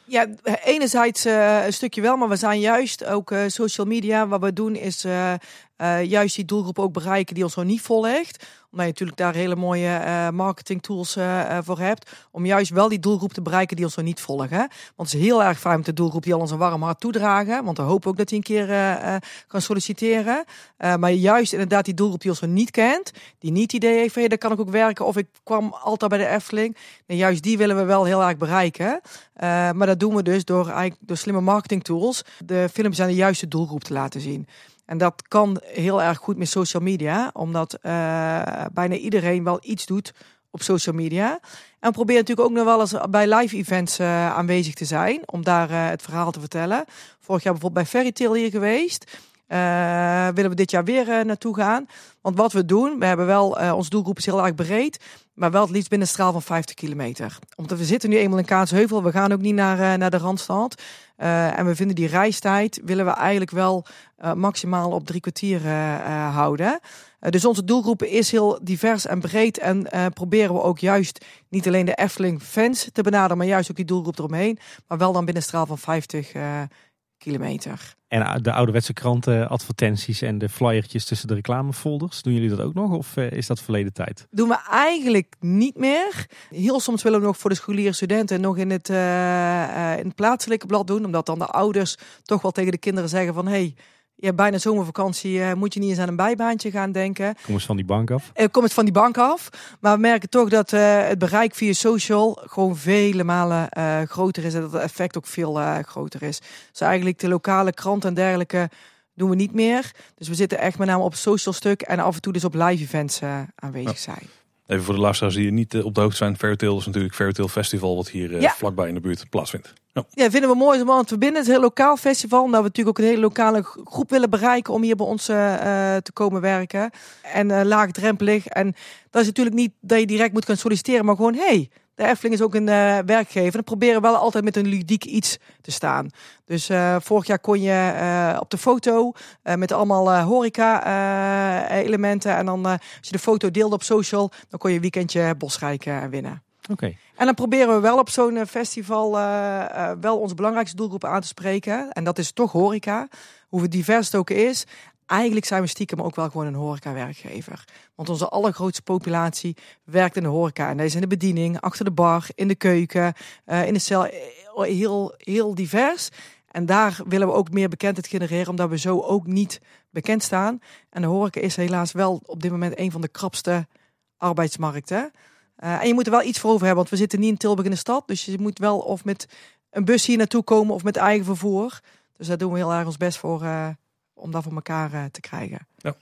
[SPEAKER 3] Ja, enerzijds uh, een stukje wel, maar we zijn juist ook uh, social media. Wat we doen is juist die doelgroep ook bereiken die ons nog niet volgt omdat je natuurlijk daar hele mooie uh, marketing tools uh, voor hebt. Om juist wel die doelgroep te bereiken die ons nog niet volgen. Want het is heel erg fijn met de doelgroep die al ons een warm hart toedragen. Want we hopen ook dat hij een keer uh, kan solliciteren. maar juist inderdaad die doelgroep die ons nog niet kent. Die niet idee heeft daar kan ik ook werken. Of ik kwam altijd bij de Efteling. En juist die willen we wel heel erg bereiken. maar dat doen we dus door, eigenlijk, door slimme marketing tools. De films aan de juiste doelgroep te laten zien. En dat kan heel erg goed met social media, omdat uh, bijna iedereen wel iets doet op social media. En we proberen natuurlijk ook nog wel eens bij live events uh, aanwezig te zijn, om daar uh, het verhaal te vertellen. Vorig jaar bijvoorbeeld bij Fairy Tale hier geweest. Willen we dit jaar weer naartoe gaan. Want wat we doen, we hebben wel, onze doelgroep is heel erg breed, maar wel het liefst binnen een straal van 50 kilometer. Omdat we zitten nu eenmaal in Kaatsheuvel, we gaan ook niet naar, naar de Randstad. En we vinden die reistijd, willen we eigenlijk wel maximaal op drie kwartier houden. dus onze doelgroep is heel divers en breed en proberen we ook juist niet alleen de Efteling fans te benaderen, maar juist ook die doelgroep eromheen. Maar wel dan binnen straal van 50 kilometer.
[SPEAKER 2] En de ouderwetse kranten, advertenties en de flyertjes tussen de reclamefolders. Doen jullie dat ook nog of eh, is dat verleden tijd?
[SPEAKER 3] Doen we eigenlijk niet meer. Heel soms willen we nog voor de scholieren studenten nog in het, uh, in het plaatselijke blad doen. Omdat dan de ouders toch wel tegen de kinderen zeggen van... Hey, je hebt bijna zomervakantie, uh, moet je niet eens aan een bijbaantje gaan denken.
[SPEAKER 2] Kom eens van die bank af.
[SPEAKER 3] Uh, kom eens van die bank af. Maar we merken toch dat uh, het bereik via social gewoon vele malen groter is. En dat het effect ook veel groter is. Dus eigenlijk de lokale krant en dergelijke doen we niet meer. Dus we zitten echt met name op social stuk en af en toe dus op live events aanwezig zijn.
[SPEAKER 1] Even voor de luisteraars die niet op de hoogte zijn. Fairtail is natuurlijk Fairtail Festival wat hier ja. vlakbij in de buurt plaatsvindt.
[SPEAKER 3] Ja. ja, vinden we mooi, want we binnen het heel lokaal festival, omdat we natuurlijk ook een hele lokale groep willen bereiken om hier bij ons uh, te komen werken. En uh, laagdrempelig. En dat is natuurlijk niet dat je direct moet gaan solliciteren, maar gewoon, hey, de Efteling is ook een uh, werkgever. En proberen wel altijd met een ludiek iets te staan. Dus uh, vorig jaar kon je uh, op de foto met allemaal horeca-elementen. en dan als je de foto deelde op social, dan kon je een weekendje Bosrijk winnen.
[SPEAKER 2] Oké.
[SPEAKER 3] En dan proberen we wel op zo'n festival wel onze belangrijkste doelgroep aan te spreken. En dat is toch horeca. Hoe divers het ook is. Eigenlijk zijn we stiekem ook wel gewoon een horeca-werkgever. Want onze allergrootste populatie werkt in de horeca. En dat is in de bediening, achter de bar, in de keuken, uh, in de cel. Eh, heel, heel divers. En daar willen we ook meer bekendheid genereren, omdat we zo ook niet bekend staan. En de horeca is helaas wel op dit moment een van de krapste arbeidsmarkten. Uh, en je moet er wel iets voor over hebben, want we zitten niet in Tilburg in de stad. Dus je moet wel of met een bus hier naartoe komen of met eigen vervoer. Dus daar doen we heel erg ons best voor, om dat voor elkaar uh, te krijgen.
[SPEAKER 1] Ja.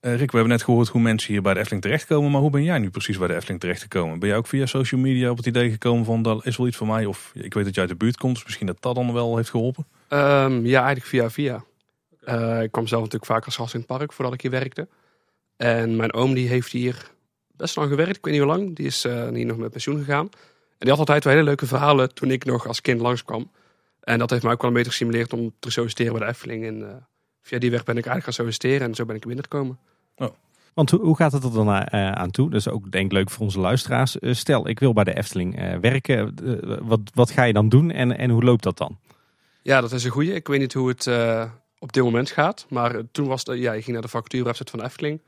[SPEAKER 1] Uh, Rick, we hebben net gehoord hoe mensen hier bij de Efteling terechtkomen. Maar hoe ben jij nu precies bij de Efteling terechtgekomen? Ben jij ook via social media op het idee gekomen van dat is wel iets voor mij? Of ik weet dat jij uit de buurt komt, dus misschien dat dat dan wel heeft geholpen?
[SPEAKER 4] Um, ja, eigenlijk via via. Uh, ik kwam zelf natuurlijk vaak als gast in het park voordat ik hier werkte. En mijn oom die heeft hier best lang gewerkt, ik weet niet hoe lang. Die is uh, hier nog met pensioen gegaan. En die had altijd wel hele leuke verhalen toen ik nog als kind langskwam. En dat heeft mij ook wel een beetje gestimuleerd om te solliciteren bij de Efteling. En via die weg ben ik eigenlijk gaan solliciteren en zo ben ik binnengekomen.
[SPEAKER 2] Oh. Want hoe gaat het er dan uh, aan toe? Dat is ook denk ik leuk voor onze luisteraars. Uh, stel, ik wil bij de Efteling uh, werken. wat, wat ga je dan doen en, en hoe loopt dat dan?
[SPEAKER 4] Ja, dat is een goede. Ik weet niet hoe het op dit moment gaat. Maar toen was het, ja, je ging naar de website van de Efteling.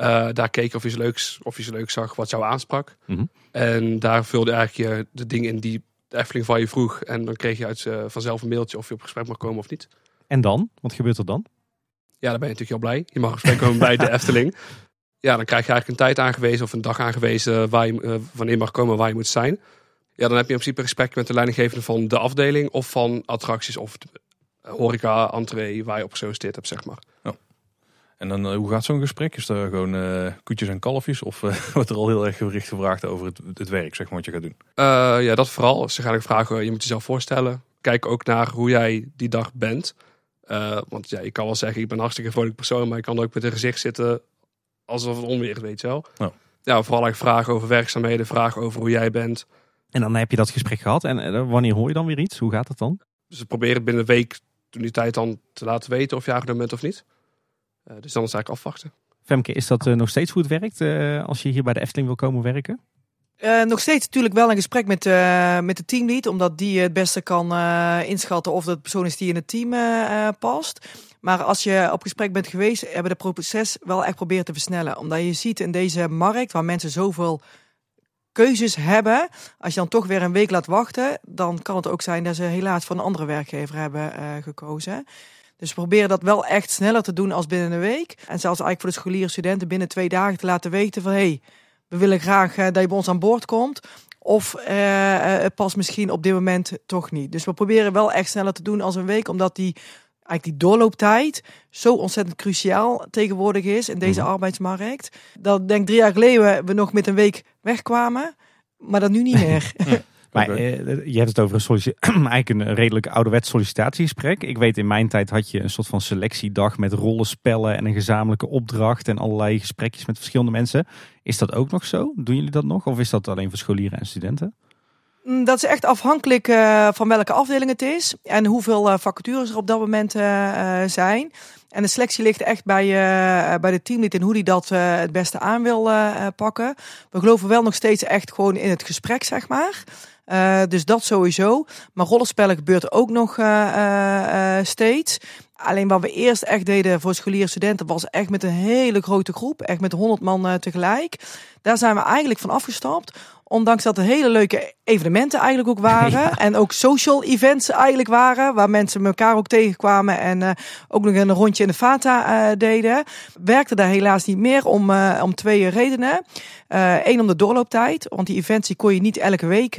[SPEAKER 4] Eh, daar keek je of je, iets leuks, of je iets leuks zag wat jou aansprak.
[SPEAKER 2] Mhm.
[SPEAKER 4] En daar vulde eigenlijk je de dingen in die de Efteling van je vroeg. En dan kreeg je uit, eh, vanzelf een mailtje of je op gesprek mag komen of niet.
[SPEAKER 2] En dan? Wat gebeurt er dan?
[SPEAKER 4] Ja, dan ben je natuurlijk heel blij. Je mag gesprek komen bij de Efteling. Ja, dan krijg je eigenlijk een tijd aangewezen of een dag aangewezen waar je, eh, wanneer je mag komen, waar je moet zijn. Ja, dan heb je in principe een gesprek met de leidinggevende van de afdeling of van attracties of de horeca, entree, waar je op gesolliciteerd hebt, zeg maar.
[SPEAKER 1] En dan, eh, hoe gaat zo'n gesprek? Is er gewoon eh, koetjes en kalfjes? Of eh, wordt er al heel erg gericht gevraagd over het, het werk, zeg maar, wat je gaat doen?
[SPEAKER 4] Eh, ja, dat vooral. Ze gaan ook vragen, je moet jezelf voorstellen. Kijk ook naar hoe jij die dag bent. Eh, want ja, je kan wel zeggen, ik ben een hartstikke vrolijk persoon, maar ik kan ook met een gezicht zitten alsof het onweer is, weet je wel.
[SPEAKER 1] Ja.
[SPEAKER 4] Ja, vooral eigenlijk vragen over werkzaamheden, vragen over hoe jij bent.
[SPEAKER 2] En dan heb je dat gesprek gehad. En eh, wanneer hoor je dan weer iets? Hoe gaat het dan?
[SPEAKER 4] Dus we proberen binnen een week toen die tijd dan te laten weten of je aangenomen bent of niet. Eh, dus dan is het eigenlijk afwachten.
[SPEAKER 2] Femke, is dat nog steeds hoe het werkt eh, als je hier bij de Efteling wil komen werken?
[SPEAKER 3] Eh, nog steeds natuurlijk wel een gesprek met, eh, met de teamlead, omdat die het beste kan eh, inschatten of dat persoon is die in het team past. Maar als je op gesprek bent geweest, hebben we het proces wel echt proberen te versnellen. Omdat je ziet in deze markt, waar mensen zoveel keuzes hebben, als je dan toch weer een week laat wachten, dan kan het ook zijn dat ze helaas voor een andere werkgever hebben gekozen. Dus we proberen dat wel echt sneller te doen als binnen een week. En zelfs eigenlijk voor de scholieren studenten binnen twee dagen te laten weten van... hey, we willen graag eh, dat je bij ons aan boord komt. Of eh, eh, het past misschien op dit moment toch niet. Dus we proberen wel echt sneller te doen als een week. Omdat die, eigenlijk die doorlooptijd zo ontzettend cruciaal tegenwoordig is in deze arbeidsmarkt. Dat denk drie jaar geleden we nog met een week wegkwamen. Maar dat nu niet meer.
[SPEAKER 2] Maar
[SPEAKER 1] Oké.
[SPEAKER 2] eh, je hebt het over een sollici- eigenlijk een redelijk ouderwets sollicitatiegesprek. Ik weet in mijn tijd had je een soort van selectiedag met rollenspellen en een gezamenlijke opdracht en allerlei gesprekjes met verschillende mensen. Is dat ook nog zo? Doen jullie dat nog? Of is dat alleen voor scholieren en studenten?
[SPEAKER 3] Mm, Dat is echt afhankelijk eh, van welke afdeling het is en hoeveel eh, vacatures er op dat moment eh, eh, zijn. En de selectie ligt echt bij, eh, bij de teamlid in hoe die dat eh, het beste aan wil eh, eh, pakken. We geloven wel nog steeds echt gewoon in het gesprek, zeg maar. Eh, dus dat sowieso. Maar rollenspellen gebeurt ook nog eh, eh, steeds. Alleen wat we eerst echt deden voor scholieren en studenten was echt met een hele grote groep. Echt met 100 man tegelijk. Daar zijn we eigenlijk van afgestapt. Ondanks dat er hele leuke evenementen eigenlijk ook waren. En ook social events eigenlijk waren. Waar mensen elkaar ook tegenkwamen. En eh, ook nog een rondje in de Fata eh, deden. Werkte daar helaas niet meer om, eh, om twee redenen. Eén om de doorlooptijd. Want die events die kon je niet elke week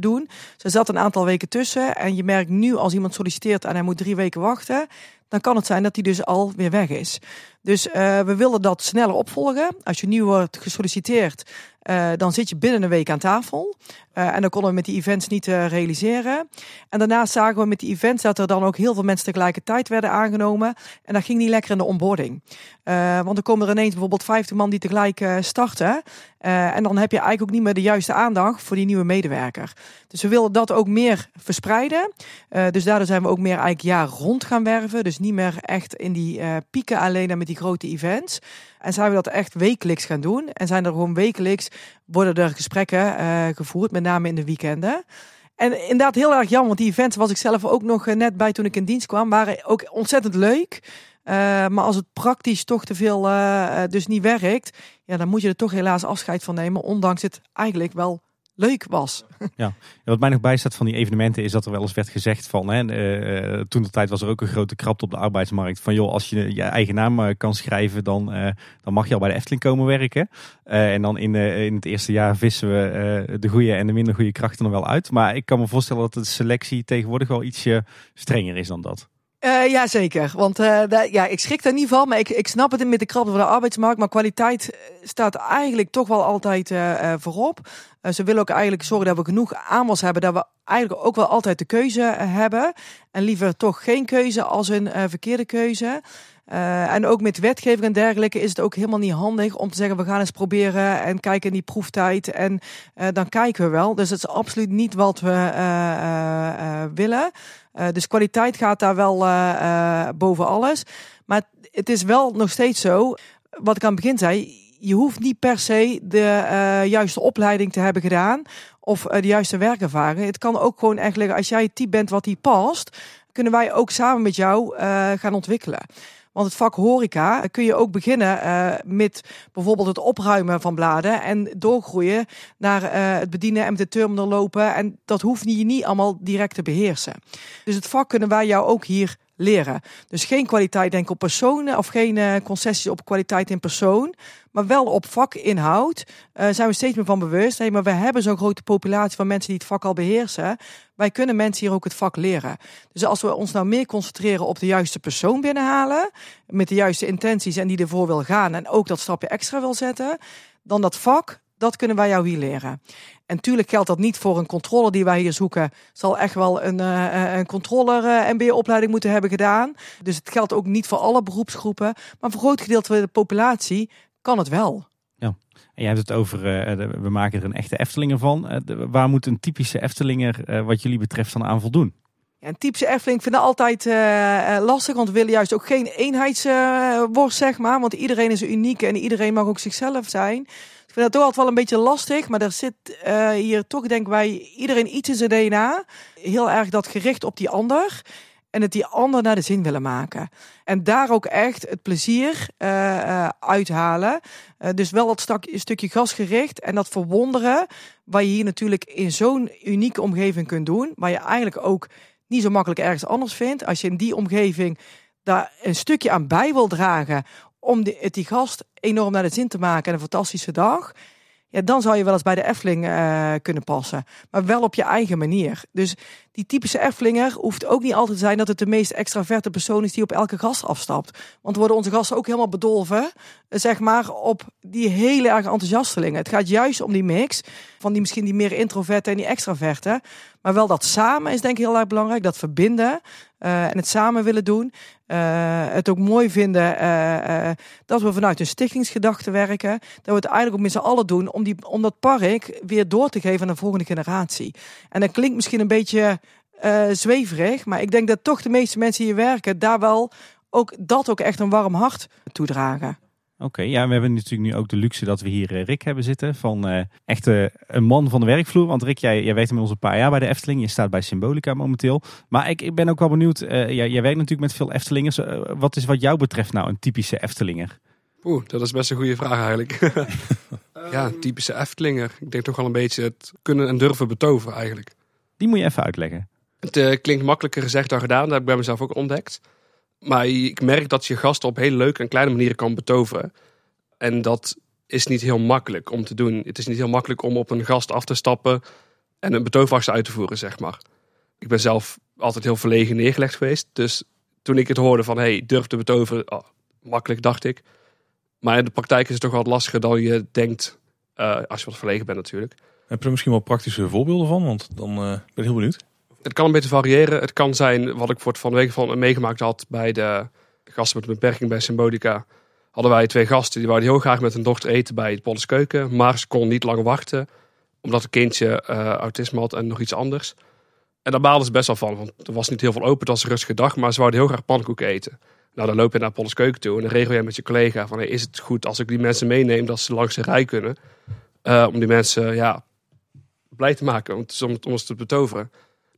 [SPEAKER 3] doen. Er zat een aantal weken tussen. En je merkt nu als iemand solliciteert en hij moet drie weken wachten. Dan kan het zijn dat hij dus al weer weg is. Dus we willen dat sneller opvolgen. Als je nu wordt gesolliciteerd, eh, dan zit je binnen een week aan tafel. Eh, en dan konden we met die events niet eh, realiseren. En daarnaast zagen we met die events dat er dan ook heel veel mensen tegelijkertijd werden aangenomen. En dat ging niet lekker in de onboarding. Want dan komen er ineens bijvoorbeeld 50 man die tegelijk starten. En dan heb je eigenlijk ook niet meer de juiste aandacht voor die nieuwe medewerker. Dus we willen dat ook meer verspreiden. Dus daardoor zijn we ook meer eigenlijk jaar rond gaan werven. Dus niet meer echt in die pieken alleen en met die grote events. En zijn we dat echt wekelijks gaan doen. En zijn er gewoon wekelijks worden er gesprekken eh, gevoerd, met name in de weekenden. En inderdaad heel erg jammer, want die events was ik zelf ook nog eh, net bij toen ik in dienst kwam. Waren ook ontzettend leuk. Eh, maar als het praktisch toch te veel dus niet werkt, ja, dan moet je er toch helaas afscheid van nemen. Ondanks het eigenlijk wel leuk was.
[SPEAKER 2] Ja, wat mij nog bijstaat van die evenementen is dat er wel eens werd gezegd van, hè, eh, toen de tijd was er ook een grote krapte op de arbeidsmarkt. Van joh, als je je eigen naam eh, kan schrijven, dan, eh, dan mag je al bij de Efteling komen werken. En dan in, in het eerste jaar vissen we de goede en de minder goede krachten er wel uit. Maar ik kan me voorstellen dat de selectie tegenwoordig wel ietsje strenger is dan dat.
[SPEAKER 3] Eh ja, zeker. Want eh, ja, ik schrik daar niet van. Maar ik, ik snap het met de krapte van de arbeidsmarkt. Maar kwaliteit eh, staat eigenlijk toch wel altijd voorop. Ze willen ook eigenlijk zorgen dat we genoeg aanwas hebben. Dat we eigenlijk ook wel altijd de keuze hebben. En liever toch geen keuze als een verkeerde keuze. Eh, en ook met wetgeving en dergelijke is het ook helemaal niet handig om te zeggen we gaan eens proberen en kijken in die proeftijd en eh, dan kijken we wel. Dus dat is absoluut niet wat we eh, willen. Dus kwaliteit gaat daar wel boven alles. Maar het- is wel nog steeds zo, wat ik aan het begin zei, je hoeft niet per se de juiste opleiding te hebben gedaan of de juiste werkervaring. Het kan ook gewoon echt liggen, als jij het type bent wat die past, kunnen wij ook samen met jou gaan ontwikkelen. Want het vak horeca kun je ook beginnen uh, met bijvoorbeeld het opruimen van bladen en doorgroeien naar uh, het bedienen en met de terminal lopen. En dat hoeft je niet allemaal direct te beheersen. Dus het vak kunnen wij jou ook hier leren. Dus geen kwaliteit denk op personen of geen uh, concessies op kwaliteit in persoon, maar wel op vakinhoud. Uh, zijn we steeds meer van bewust. Hey, maar we hebben zo'n grote populatie van mensen die het vak al beheersen. Wij kunnen mensen hier ook het vak leren. Dus als we ons nou meer concentreren op de juiste persoon binnenhalen, met de juiste intenties en die ervoor wil gaan en ook dat stapje extra wil zetten, dan dat vak, dat kunnen wij jou hier leren. En natuurlijk geldt dat niet voor een controller die wij hier zoeken. Zal echt wel een, uh, een controller uh, MBA-opleiding moeten hebben gedaan. Dus het geldt ook niet voor alle beroepsgroepen. Maar voor een groot gedeelte van de populatie kan het wel.
[SPEAKER 2] Ja. En jij hebt het over, we maken er een echte Eftelinger van. waar moet een typische Eftelinger wat jullie betreft dan aan voldoen?
[SPEAKER 3] Ja, een typische Efteling vinden altijd uh, lastig, want we willen juist ook geen eenheidsworst, zeg maar. Want iedereen is uniek en iedereen mag ook zichzelf zijn vind dat toch altijd wel een beetje lastig. Maar er zit uh, hier toch, denk wij, iedereen iets in zijn DNA. Heel erg dat gericht op die ander. En het die ander naar de zin willen maken. En daar ook echt het plezier uh, uithalen. dus wel dat stuk, stukje gasgericht en dat verwonderen. Wat je hier natuurlijk in zo'n unieke omgeving kunt doen. Waar je eigenlijk ook niet zo makkelijk ergens anders vindt. Als je in die omgeving daar een stukje aan bij wil dragen om die, die gast enorm naar de zin te maken en een fantastische dag. Ja, dan zou je wel eens bij de Efteling uh, kunnen passen. Maar wel op je eigen manier. Dus die typische Efflinger hoeft ook niet altijd te zijn dat het de meest extraverte persoon is die op elke gast afstapt. Want worden onze gasten ook helemaal bedolven, zeg maar, op die hele erg enthousiastelingen. Het gaat juist om die mix van die misschien die meer introverte en die extraverte. Maar wel dat samen is denk ik heel erg belangrijk. Dat verbinden uh, en het samen willen doen. Uh, het ook mooi vinden dat we vanuit een stichtingsgedachte werken. Dat we het eigenlijk ook met z'n allen doen om, die, om dat park weer door te geven aan de volgende generatie. En dat klinkt misschien een beetje uh, zweverig. Maar ik denk dat toch de meeste mensen die hier werken, daar wel ook dat ook echt een warm hart toedragen.
[SPEAKER 2] Oké, ja, we hebben natuurlijk nu ook de luxe dat we hier uh, Rick hebben zitten. Van uh, echt uh, een man van de werkvloer. Want Rick, jij, jij weet inmiddels een paar jaar bij de Efteling. Je staat bij Symbolica momenteel. Maar ik, ik ben ook wel benieuwd. jij, jij werkt natuurlijk met veel Eftelingers. wat is wat jou betreft nou een typische Eftelinger?
[SPEAKER 4] Oeh, dat is best een goede vraag eigenlijk. ja, typische Eftelinger. Ik denk toch wel een beetje het kunnen en durven betoveren eigenlijk.
[SPEAKER 2] Die moet je even uitleggen.
[SPEAKER 4] Het uh, klinkt makkelijker gezegd dan gedaan. Dat heb ik bij mezelf ook ontdekt. Maar ik merk dat je gasten op hele leuke en kleine manieren kan betoveren. En dat is niet heel makkelijk om te doen. Het is niet heel makkelijk om op een gast af te stappen en een betoveractie uit te voeren, zeg maar. Ik ben zelf altijd heel verlegen neergelegd geweest. Dus toen ik het hoorde van, hey, durf te betoveren, oh, makkelijk dacht ik. Maar in de praktijk is het toch wat lastiger dan je denkt, uh, als je wat verlegen bent natuurlijk.
[SPEAKER 1] Heb je er misschien wel praktische voorbeelden van? Want dan uh, ben ik heel benieuwd.
[SPEAKER 4] Het kan een beetje variëren. Het kan zijn wat ik voor het van de week van meegemaakt had bij de gasten met een beperking bij Symbolica. Hadden wij twee gasten die wilden heel graag met hun dochter eten bij het Polles Keuken. Maar ze kon niet lang wachten. Omdat het kindje uh, autisme had en nog iets anders. En daar baalden ze best wel van. Want er was niet heel veel open. Het was een rustige dag. Maar ze wilden heel graag pannenkoeken eten. Nou, dan loop je naar Polles Keuken toe. En dan regel je met je collega van... Is het goed als ik die mensen meeneem dat ze langs de rij kunnen? Uh, om die mensen ja, blij te maken. Om, om, om te betoveren.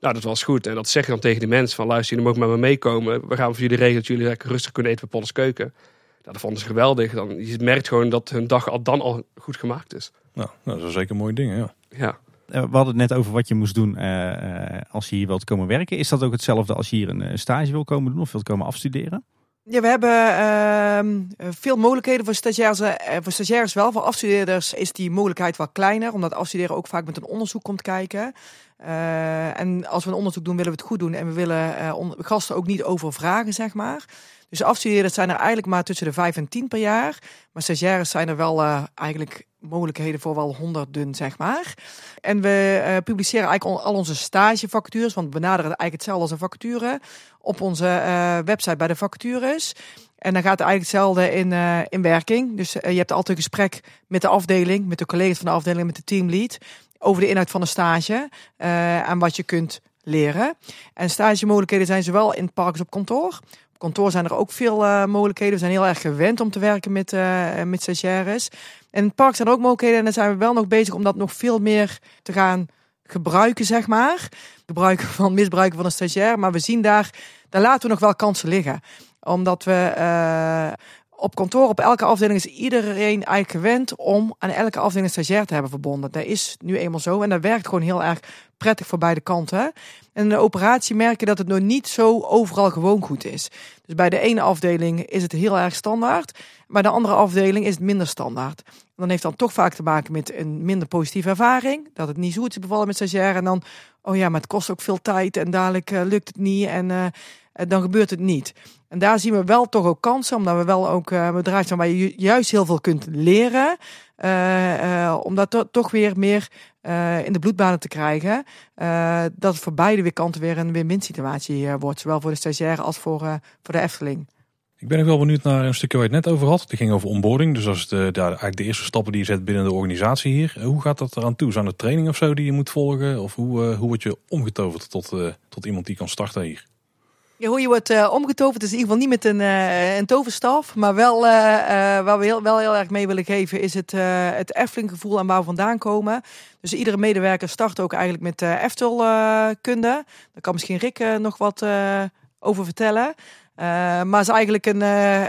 [SPEAKER 4] Nou, dat was goed. En dat zeg je dan tegen die mensen van luister, jullie mogen met me meekomen. We gaan voor jullie regelen dat jullie lekker rustig kunnen eten bij Polles Keuken. Nou, dat vonden ze geweldig. Dan, je merkt gewoon dat hun dag al dan al goed gemaakt is.
[SPEAKER 1] Nou, nou dat is zeker mooie dingen, ja.
[SPEAKER 4] Ja.
[SPEAKER 2] We hadden het net over wat je moest doen uh, als je hier wilt komen werken. Is dat ook hetzelfde als je hier een stage wil komen doen of wilt komen afstuderen?
[SPEAKER 3] Ja, we hebben uh, veel mogelijkheden voor stagiairs, uh, voor stagiairs wel. Voor afstudeerders is die mogelijkheid wat kleiner, omdat afstuderen ook vaak met een onderzoek komt kijken. Uh, en als we een onderzoek doen, willen we het goed doen en we willen gasten ook niet overvragen, zeg maar. Dus afstuderen zijn er eigenlijk maar tussen de 5 en 10 per jaar. Maar stagiaires zijn er wel uh, eigenlijk mogelijkheden voor wel honderden, zeg maar. En we uh, publiceren eigenlijk al onze stagevacatures, want we benaderen eigenlijk hetzelfde als een vacature, op onze uh, website bij de vacatures. En dan gaat het eigenlijk hetzelfde in, uh, in werking. Dus je hebt altijd een gesprek met de afdeling, met de collega's van de afdeling, met de teamlead, over de inhoud van de stage en wat je kunt leren. En stagemogelijkheden zijn zowel in parks op kantoor kantoor zijn er ook veel uh, mogelijkheden. We zijn heel erg gewend om te werken met, uh, met stagiaires. En in het park zijn er ook mogelijkheden. En dan zijn we wel nog bezig om dat nog veel meer te gaan gebruiken, zeg maar. Gebruiken van misbruiken van een stagiair. Maar we zien daar, daar laten we nog wel kansen liggen. Omdat we op kantoor, op elke afdeling is iedereen eigenlijk gewend om aan elke afdeling een stagiair te hebben verbonden. Dat is nu eenmaal zo en dat werkt gewoon heel erg prettig voor beide kanten. En in de operatie merk je dat het nog niet zo overal gewoon goed is. Dus bij de ene afdeling is het heel erg standaard, bij de andere afdeling is het minder standaard. En dan heeft dan toch vaak te maken met een minder positieve ervaring, dat het niet zo goed is bevallen met stagiair en dan, oh ja, maar het kost ook veel tijd en dadelijk uh, lukt het niet en uh, dan gebeurt het niet. En daar zien we wel toch ook kansen, omdat we wel ook uh, bedrijf zijn waar je juist heel veel kunt leren. Uh, uh, om dat toch weer meer in de bloedbanen te krijgen. dat het voor beide weer kanten weer een win-win situatie wordt. Zowel voor de stagiaire als voor, voor de Efteling.
[SPEAKER 1] Ik ben ook wel benieuwd naar een stukje waar je het net over had. Het ging over onboarding. Dus dat is de, de, eigenlijk de eerste stappen die je zet binnen de organisatie hier. Hoe gaat dat eraan toe? Zijn er training of zo die je moet volgen? Of hoe, hoe word je omgetoverd tot, tot iemand die kan starten hier?
[SPEAKER 3] Hoe je wordt uh, omgetoverd is in ieder geval niet met een, uh, een toverstaf. Maar wel, uh, waar we heel, wel heel erg mee willen geven is het, het Efteling gevoel aan waar we vandaan komen. Dus iedere medewerker start ook eigenlijk met Eftel-kunde. Daar kan misschien Rick nog wat over vertellen. maar het is eigenlijk een,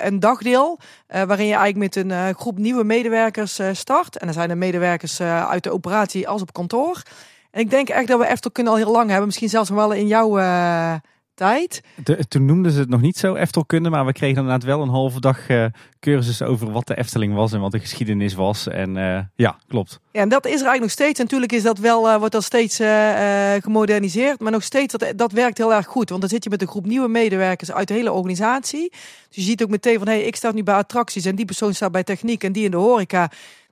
[SPEAKER 3] een dagdeel waarin je eigenlijk met een groep nieuwe medewerkers start. En dan zijn er medewerkers uit de operatie als op kantoor. En ik denk echt dat we Eftel kunnen al heel lang hebben. Misschien zelfs wel in jouw tijd.
[SPEAKER 2] toen noemden ze het nog niet zo Eftelkunde, maar we kregen inderdaad wel een halve dag uh, cursus over wat de Efteling was en wat de geschiedenis was. En uh, ja, klopt.
[SPEAKER 3] Ja, en dat is er eigenlijk nog steeds. En natuurlijk is dat wel, uh, wordt dat steeds gemoderniseerd, maar nog steeds, dat, dat werkt heel erg goed. Want dan zit je met een groep nieuwe medewerkers uit de hele organisatie. Dus je ziet ook meteen van, hé, hey, ik sta nu bij attracties en die persoon staat bij techniek en die in de horeca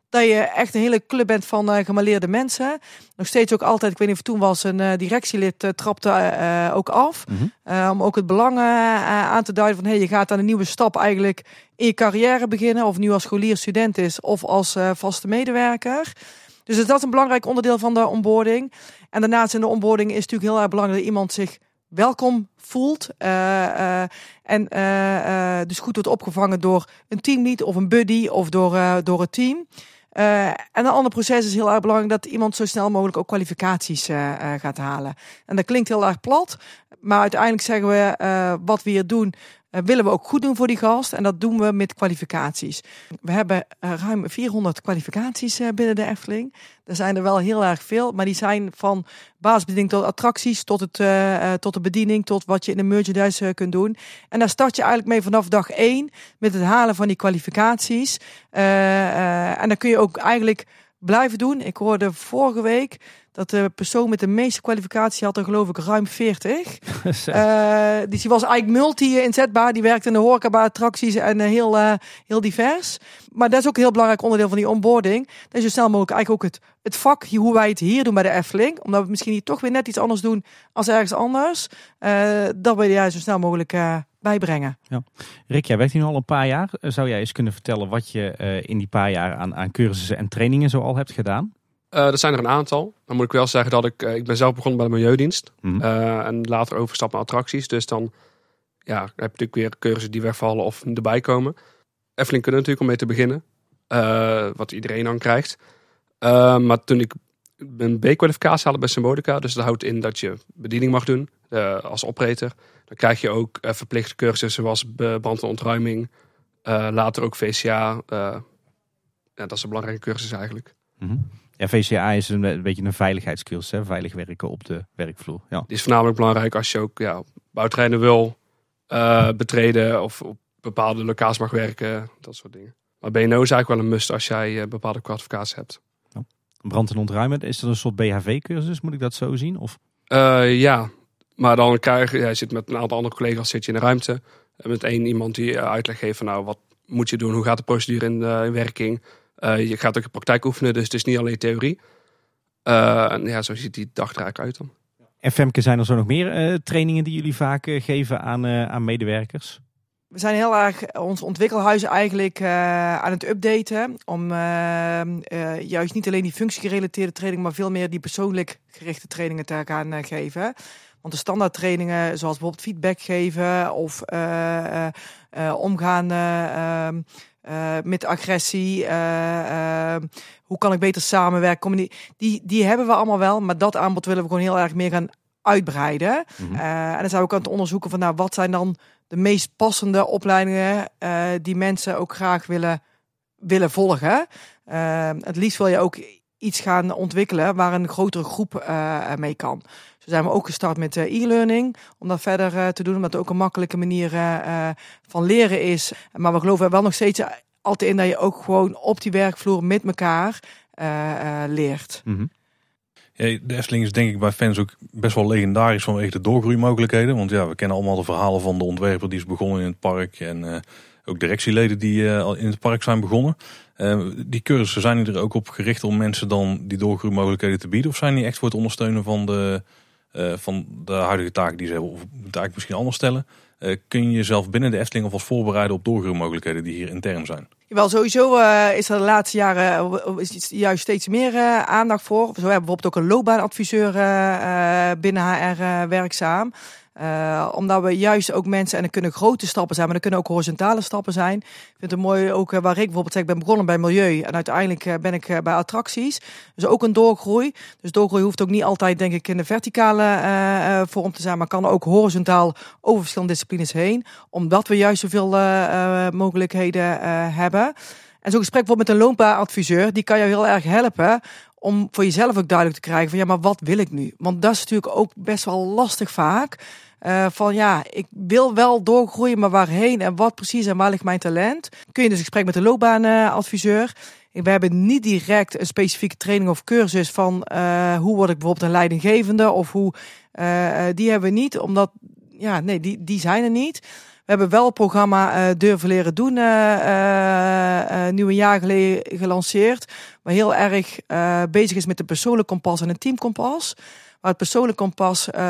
[SPEAKER 3] dat je echt een hele club bent van uh, gemaleerde mensen. Nog steeds ook altijd, ik weet niet of toen was, een uh, directielid uh, trapte ook af. Mhm. om ook het belang aan te duiden van hey, je gaat aan een nieuwe stap eigenlijk in je carrière beginnen. Of nu als scholier student is of als vaste medewerker. Dus dat is een belangrijk onderdeel van de onboarding. En daarnaast in de onboarding is natuurlijk heel erg belangrijk dat iemand zich welkom voelt. en dus goed wordt opgevangen door een teamlead of een buddy of door, door het team. Uh, en een ander proces is heel erg belangrijk dat iemand zo snel mogelijk ook kwalificaties uh, uh, gaat halen. En dat klinkt heel erg plat, maar uiteindelijk zeggen we wat we hier doen, uh, willen we ook goed doen voor die gast. En dat doen we met kwalificaties. We hebben uh, ruim 400 kwalificaties binnen de Efteling. Er zijn er wel heel erg veel, maar die zijn van basisbediening tot attracties, tot, het, tot de bediening, tot wat je in de merchandise kunt doen. En daar start je eigenlijk mee vanaf dag één met het halen van die kwalificaties. en dan kun je ook eigenlijk blijven doen. Ik hoorde vorige week dat de persoon met de meeste kwalificatie had er geloof ik ruim 40. uh, dus die was eigenlijk multi-inzetbaar. Die werkte in de horeca bij attracties en uh, heel, uh, heel divers. Maar dat is ook een heel belangrijk onderdeel van die onboarding. Dat is zo snel mogelijk eigenlijk ook het, het vak, hoe wij het hier doen bij de Efteling. Omdat we misschien hier toch weer net iets anders doen als ergens anders. dat we ja, zo snel mogelijk bijbrengen. Ja.
[SPEAKER 2] Rick, jij werkt hier nu al een paar jaar. Zou jij eens kunnen vertellen wat je in die paar jaar aan, aan cursussen en trainingen zo al hebt gedaan?
[SPEAKER 4] Uh, er zijn er een aantal. Dan moet ik wel zeggen dat ik, uh, ik ben zelf begonnen bij de Milieudienst. Mm. Uh, en later overstap naar attracties. Dus dan ja, heb je natuurlijk weer cursussen die wegvallen of erbij komen. Efteling kunnen natuurlijk om mee te beginnen. wat iedereen dan krijgt. maar toen ik een B-kwalificatie haalde bij Symbolica. Dus dat houdt in dat je bediening mag doen als operator. Dan krijg je ook verplichte cursussen zoals brand en ontruiming. later ook VCA. ja, dat is een belangrijke cursus eigenlijk.
[SPEAKER 2] Mm ja, VCA is een, een beetje een veiligheidsskills, hè? veilig werken op de werkvloer. Ja.
[SPEAKER 4] Die is voornamelijk belangrijk als je ook ja, bouwtreinen wil betreden of op bepaalde locaties mag werken, dat soort dingen. Maar BNO is eigenlijk wel een must als jij bepaalde kwalificaties hebt.
[SPEAKER 2] Brand en ontruimen, is dat een soort BHV-cursus, moet ik dat zo zien? Of?
[SPEAKER 4] Uh, ja, maar dan krijg je, jij zit met een aantal andere collega's zit je in de ruimte. Met één iemand die uitleg geeft van nou, wat moet je doen, hoe gaat de procedure in, in werking... Uh, je gaat ook in praktijk oefenen, dus het is niet alleen theorie. Uh, en ja, zo ziet die dag er uit dan.
[SPEAKER 2] En Femke, zijn er zo nog meer trainingen die jullie vaak geven aan, aan medewerkers?
[SPEAKER 3] We zijn heel erg ons ontwikkelhuis eigenlijk aan het updaten. Om juist niet alleen die functiegerelateerde training, maar veel meer die persoonlijk gerichte trainingen te gaan geven. Want de standaard trainingen, zoals bijvoorbeeld feedback geven of omgaan ehm, met agressie. Uh, hoe kan ik beter samenwerken? Die, die, die hebben we allemaal wel. Maar dat aanbod willen we gewoon heel erg meer gaan uitbreiden.
[SPEAKER 2] Mhm.
[SPEAKER 3] Eh, en dan zijn we ook aan het onderzoeken van nou, wat zijn dan de meest passende opleidingen eh, die mensen ook graag willen, willen volgen. Eh, het liefst wil je ook iets gaan ontwikkelen waar een grotere groep eh, mee kan. Zo zijn we ook gestart met e-learning om dat verder te doen, omdat het ook een makkelijke manier van leren is. Maar we geloven er wel nog steeds altijd in dat je ook gewoon op die werkvloer met elkaar leert.
[SPEAKER 1] De Efteling is denk ik bij fans ook best wel legendarisch vanwege de doorgroeimogelijkheden. Want ja, we kennen allemaal de verhalen van de ontwerper die is begonnen in het park. En eh, ook directieleden die eh, al in het park zijn begonnen. Eh, die cursussen zijn die er ook op gericht om mensen dan die doorgroeimogelijkheden te bieden? Of zijn die echt voor het ondersteunen van de, eh, van de huidige taken die ze hebben? Of moet ik misschien anders stellen? Eh, kun je jezelf binnen de Efteling alvast voorbereiden op doorgroeimogelijkheden die hier intern zijn?
[SPEAKER 3] Wel, sowieso eh, is er de laatste jaren eh, is juist steeds meer aandacht voor. Zo hebben we bijvoorbeeld ook een loopbaanadviseur binnen HR werkzaam. Eh, omdat we juist ook mensen, en er kunnen grote stappen zijn, maar er kunnen ook horizontale stappen zijn. Ik vind het mooi ook eh, waar ik bijvoorbeeld zeg, ik ben begonnen bij milieu en uiteindelijk eh, ben ik bij attracties. Dus ook een doorgroei. Dus doorgroei hoeft ook niet altijd, denk ik, in de verticale vorm te zijn, maar kan ook horizontaal over verschillende disciplines heen. Omdat we juist zoveel mogelijkheden hebben. En zo'n gesprek bijvoorbeeld met een loopbaanadviseur, die kan jou heel erg helpen om voor jezelf ook duidelijk te krijgen van ja, maar wat wil ik nu? Want dat is natuurlijk ook best wel lastig vaak. Eh, van ja, ik wil wel doorgroeien, maar waarheen en wat precies en waar ligt mijn talent? Kun je dus gesprek met de loopbaanadviseur. We hebben niet direct een specifieke training of cursus van eh, hoe word ik bijvoorbeeld een leidinggevende of hoe eh, eh, die hebben we niet, omdat ja, nee, die, die zijn er niet. We hebben wel het programma eh, Durven Leren Doen eh, eh, eh, een jaar geleden gelanceerd. Waar heel erg eh, bezig is met de persoonlijk kompas en een teamkompas. Waar het persoonlijk kompas eh,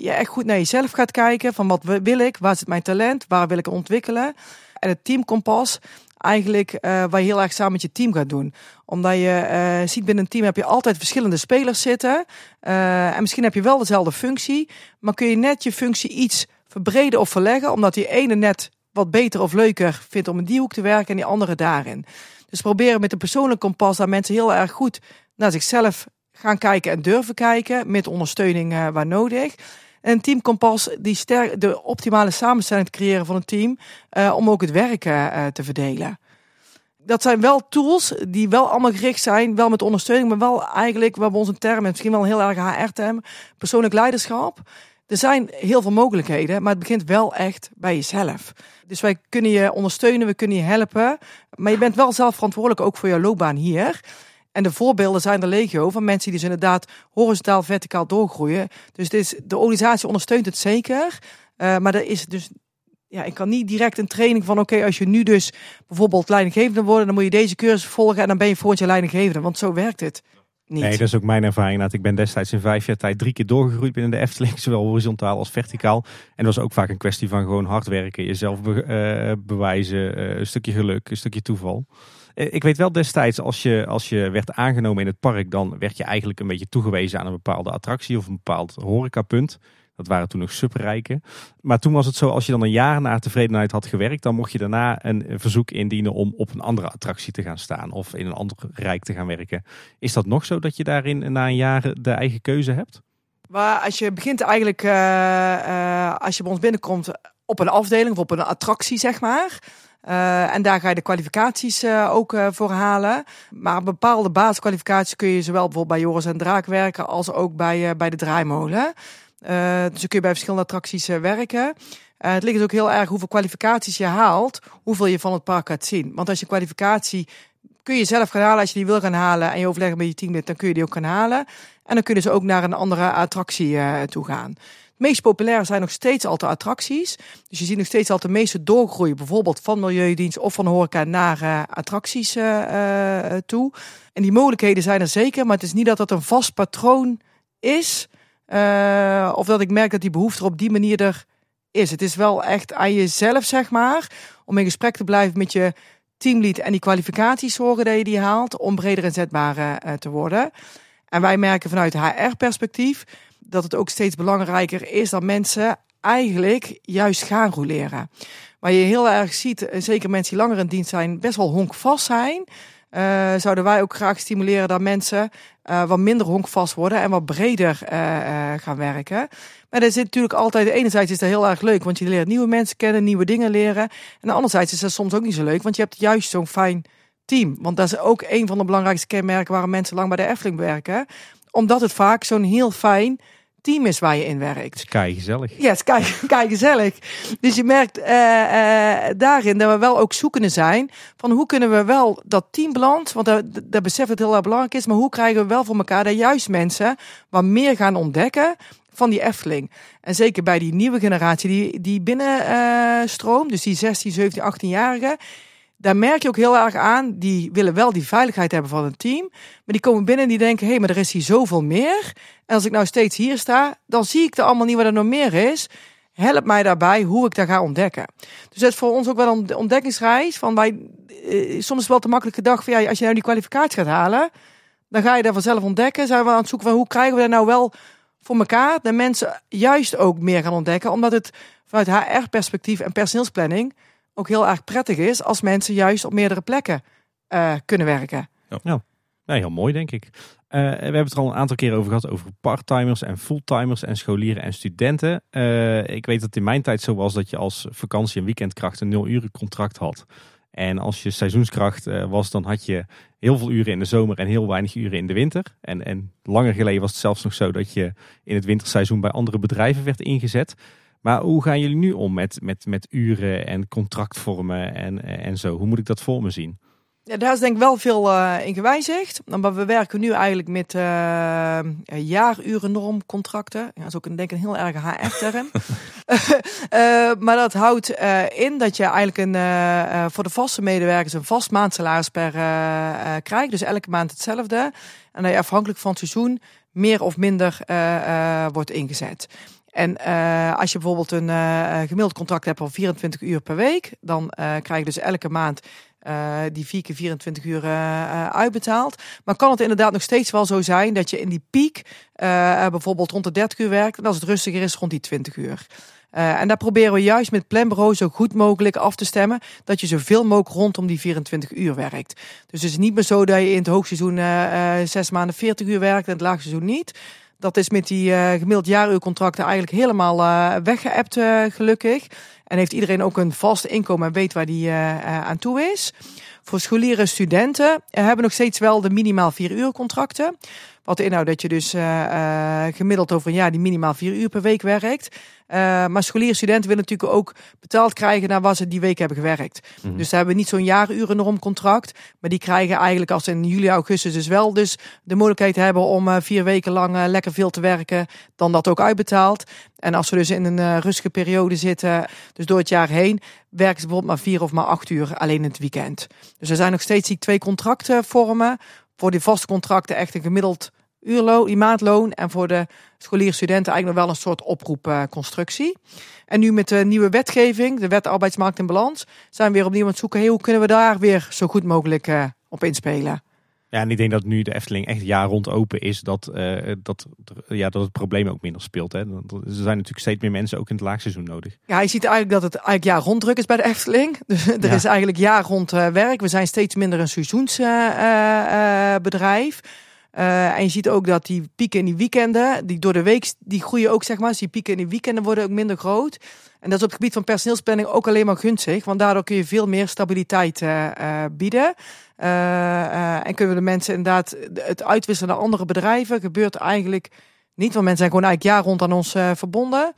[SPEAKER 3] je echt goed naar jezelf gaat kijken. Van wat wil ik, waar zit mijn talent, waar wil ik ontwikkelen. En het teamkompas eigenlijk eh, waar je heel erg samen met je team gaat doen. Omdat je ziet binnen een team heb je altijd verschillende spelers zitten. En misschien heb je wel dezelfde functie. Maar kun je net je functie iets verbreden of verleggen. Omdat die ene net wat beter of leuker vindt om in die hoek te werken en die andere daarin. Dus proberen met een persoonlijk kompas daar mensen heel erg goed naar zichzelf gaan kijken en durven kijken. Met ondersteuning eh, waar nodig. En een teamkompas die sterk, de optimale samenstelling te creëren van een team. eh, om ook het werk eh, te verdelen. Dat zijn wel tools die wel allemaal gericht zijn, wel met ondersteuning, maar wel eigenlijk, we hebben onze term, en misschien wel een heel erg HR-term, persoonlijk leiderschap. Er zijn heel veel mogelijkheden, maar het begint wel echt bij jezelf. Dus wij kunnen je ondersteunen, we kunnen je helpen, maar je bent wel zelf verantwoordelijk ook voor jouw loopbaan hier. En de voorbeelden zijn er legio van mensen die dus inderdaad horizontaal, verticaal doorgroeien. Dus is, de organisatie ondersteunt het zeker, uh, maar er is dus ja, ik kan niet direct een training van oké, als je nu dus bijvoorbeeld leidinggevende wordt, dan moet je deze cursus volgen en dan ben je volgend jaar leidinggevende. Want zo werkt het
[SPEAKER 2] Nee, dat is ook mijn ervaring. Ik ben destijds in vijf jaar tijd drie keer doorgegroeid binnen de Efteling, zowel horizontaal als verticaal. En dat was ook vaak een kwestie van gewoon hard werken, jezelf be uh, bewijzen, uh, een stukje geluk, een stukje toeval. Uh, ik weet wel destijds, als je, als je werd aangenomen in het park, dan werd je eigenlijk een beetje toegewezen aan een bepaalde attractie of een bepaald horecapunt. Dat waren toen nog superrijken. Maar toen was het zo, als je dan een jaar na tevredenheid had gewerkt, dan mocht je daarna een verzoek indienen om op een andere attractie te gaan staan of in een ander rijk te gaan werken. Is dat nog zo dat je daarin na een jaar de eigen keuze hebt?
[SPEAKER 3] Maar als je begint eigenlijk, uh, uh, als je bij ons binnenkomt, op een afdeling of op een attractie, zeg maar. Uh, en daar ga je de kwalificaties ook voor halen. Maar bepaalde basiskwalificaties kun je zowel bijvoorbeeld bij Joris en Draak werken als ook bij, bij de draaimolen. Uh, dus dan kun je bij verschillende attracties uh, werken. Uh, het ligt dus ook heel erg hoeveel kwalificaties je haalt, hoeveel je van het park gaat zien. Want als je kwalificatie kun je zelf gaan halen als je die wil gaan halen en je overleggen met je teamlid, dan kun je die ook gaan halen. En dan kunnen ze ook naar een andere attractie toe gaan. Het meest populair zijn nog steeds altijd attracties. Dus je ziet nog steeds altijd de meeste doorgroeien, bijvoorbeeld van Milieudienst of van horeca naar attracties toe. En die mogelijkheden zijn er zeker, maar het is niet dat dat een vast patroon is. Uh, of dat ik merk dat die behoefte er op die manier er is. Het is wel echt aan jezelf, zeg maar, om in gesprek te blijven met je teamlead en die kwalificaties zorgen dat je die haalt om breder inzetbaar uh, te worden. En wij merken vanuit HR-perspectief dat het ook steeds belangrijker is dat mensen eigenlijk juist gaan roleren. Waar je heel erg ziet, zeker mensen die langer in dienst zijn, best wel honkvast zijn. Eh, zouden wij ook graag stimuleren dat mensen uh, wat minder honkvast worden en wat breder uh, gaan werken. Maar er zit natuurlijk altijd, enerzijds is dat heel erg leuk, want je leert nieuwe mensen kennen, nieuwe dingen leren. En anderzijds is dat soms ook niet zo leuk, want je hebt juist zo'n fijn team. Want dat is ook een van de belangrijkste kenmerken waarom mensen lang bij de Efteling werken. Omdat het vaak zo'n heel fijn team is waar je in werkt.
[SPEAKER 2] Het is gezellig.
[SPEAKER 3] Ja, het is kei gezellig. Dus je merkt uh, uh, daarin dat we wel ook zoekende zijn van hoe kunnen we wel dat teambeland, want dat, dat besef het heel erg belangrijk is, maar hoe krijgen we wel voor elkaar dat juist mensen wat meer gaan ontdekken van die Efteling. En zeker bij die nieuwe generatie die, die binnenstroomt, uh, dus die 16, 17, 18-jarigen, daar merk je ook heel erg aan, die willen wel die veiligheid hebben van een team. Maar die komen binnen en die denken, hé, hey, maar er is hier zoveel meer. En als ik nou steeds hier sta, dan zie ik er allemaal niet wat er nog meer is. Help mij daarbij hoe ik daar ga ontdekken. Dus dat is voor ons ook wel een ontdekkingsreis. Van wij, eh, soms is wel te makkelijk gedacht van ja, als je nou die kwalificatie gaat halen, dan ga je daar vanzelf ontdekken. Zijn we aan het zoeken van hoe krijgen we dat nou wel voor elkaar. De mensen juist ook meer gaan ontdekken, omdat het vanuit HR-perspectief en personeelsplanning ook heel erg prettig is als mensen juist op meerdere plekken uh, kunnen werken.
[SPEAKER 2] Ja. ja. heel mooi denk ik. Uh, we hebben het er al een aantal keer over gehad, over parttimers en fulltimers en scholieren en studenten. Uh, ik weet dat het in mijn tijd zo was dat je als vakantie- en weekendkracht een nul uren contract had. En als je seizoenskracht was, dan had je heel veel uren in de zomer en heel weinig uren in de winter. En, en langer geleden was het zelfs nog zo dat je in het winterseizoen bij andere bedrijven werd ingezet. Maar hoe gaan jullie nu om met, met, met uren en contractvormen en, en zo? Hoe moet ik dat voor me zien?
[SPEAKER 3] Ja, daar is denk ik wel veel uh, in gewijzigd. Maar we werken nu eigenlijk met uh, jaarurennormcontracten. Ja, dat is ook een, denk ik een heel erg HR-term. uh, maar dat houdt in dat je eigenlijk een, voor de vaste medewerkers een vast maandsalaris per krijgt. Dus elke maand hetzelfde. En dat je afhankelijk van het seizoen meer of minder wordt ingezet. En uh, als je bijvoorbeeld een uh, gemiddeld contract hebt van 24 uur per week, dan uh, krijg je dus elke maand die vier keer 24 uur uitbetaald. Maar kan het inderdaad nog steeds wel zo zijn dat je in die piek bijvoorbeeld rond de 30 uur werkt en als het rustiger is rond die 20 uur. Uh, en daar proberen we juist met planbureau zo goed mogelijk af te stemmen dat je zoveel mogelijk rondom die 24 uur werkt. Dus het is niet meer zo dat je in het hoogseizoen uh, zes maanden 40 uur werkt en het laagseizoen niet. Dat is met die uh, gemiddeld jaaruurcontracten eigenlijk helemaal uh, weggeëpt, uh, gelukkig. En heeft iedereen ook een vast inkomen en weet waar die aan toe is. Voor scholieren en studenten hebben nog steeds wel de minimaal vier uur contracten. Wat inhoudt dat je dus gemiddeld over een jaar die minimaal vier uur per week werkt. Uh, maar scholieren studenten willen natuurlijk ook betaald krijgen naar wat ze die week hebben gewerkt. Mm Dus ze hebben niet zo'n jaarurennormcontract. Maar die krijgen eigenlijk als in juli, augustus dus wel dus de mogelijkheid hebben om vier weken lang lekker veel te werken. Dan dat ook uitbetaald. En als ze dus in een rustige periode zitten, dus door het jaar heen, werken ze bijvoorbeeld maar vier of maar acht uur alleen in het weekend. Dus er zijn nog steeds die twee contracten vormen. Voor die vaste contracten echt een gemiddeld uurloon, maandloon. En voor de scholieren studenten eigenlijk nog wel een soort oproepconstructie. En nu met de nieuwe wetgeving, de wet arbeidsmarkt in balans, zijn we weer opnieuw aan het zoeken. Hoe kunnen we daar weer zo goed mogelijk uh, op inspelen?
[SPEAKER 2] Ja, en ik denk dat nu de Efteling echt jaar rond open is, dat, uh, dat, ja, dat het probleem ook minder speelt. Hè. Er zijn natuurlijk steeds meer mensen ook in het laagseizoen nodig.
[SPEAKER 3] Ja, je ziet eigenlijk dat het eigenlijk jaar rond druk is bij de Efteling. Dus er ja. is eigenlijk jaar rond uh, werk. We zijn steeds minder een seizoensbedrijf. Uh, en je ziet ook dat die pieken in die weekenden, die door de week, die groeien ook zeg maar. Dus die pieken in die weekenden worden ook minder groot. En dat is op het gebied van personeelsplanning ook alleen maar gunstig. Want daardoor kun je veel meer stabiliteit bieden. En kunnen we de mensen inderdaad het uitwisselen naar andere bedrijven. Gebeurt eigenlijk niet, want mensen zijn gewoon eigenlijk jaar rond aan ons verbonden.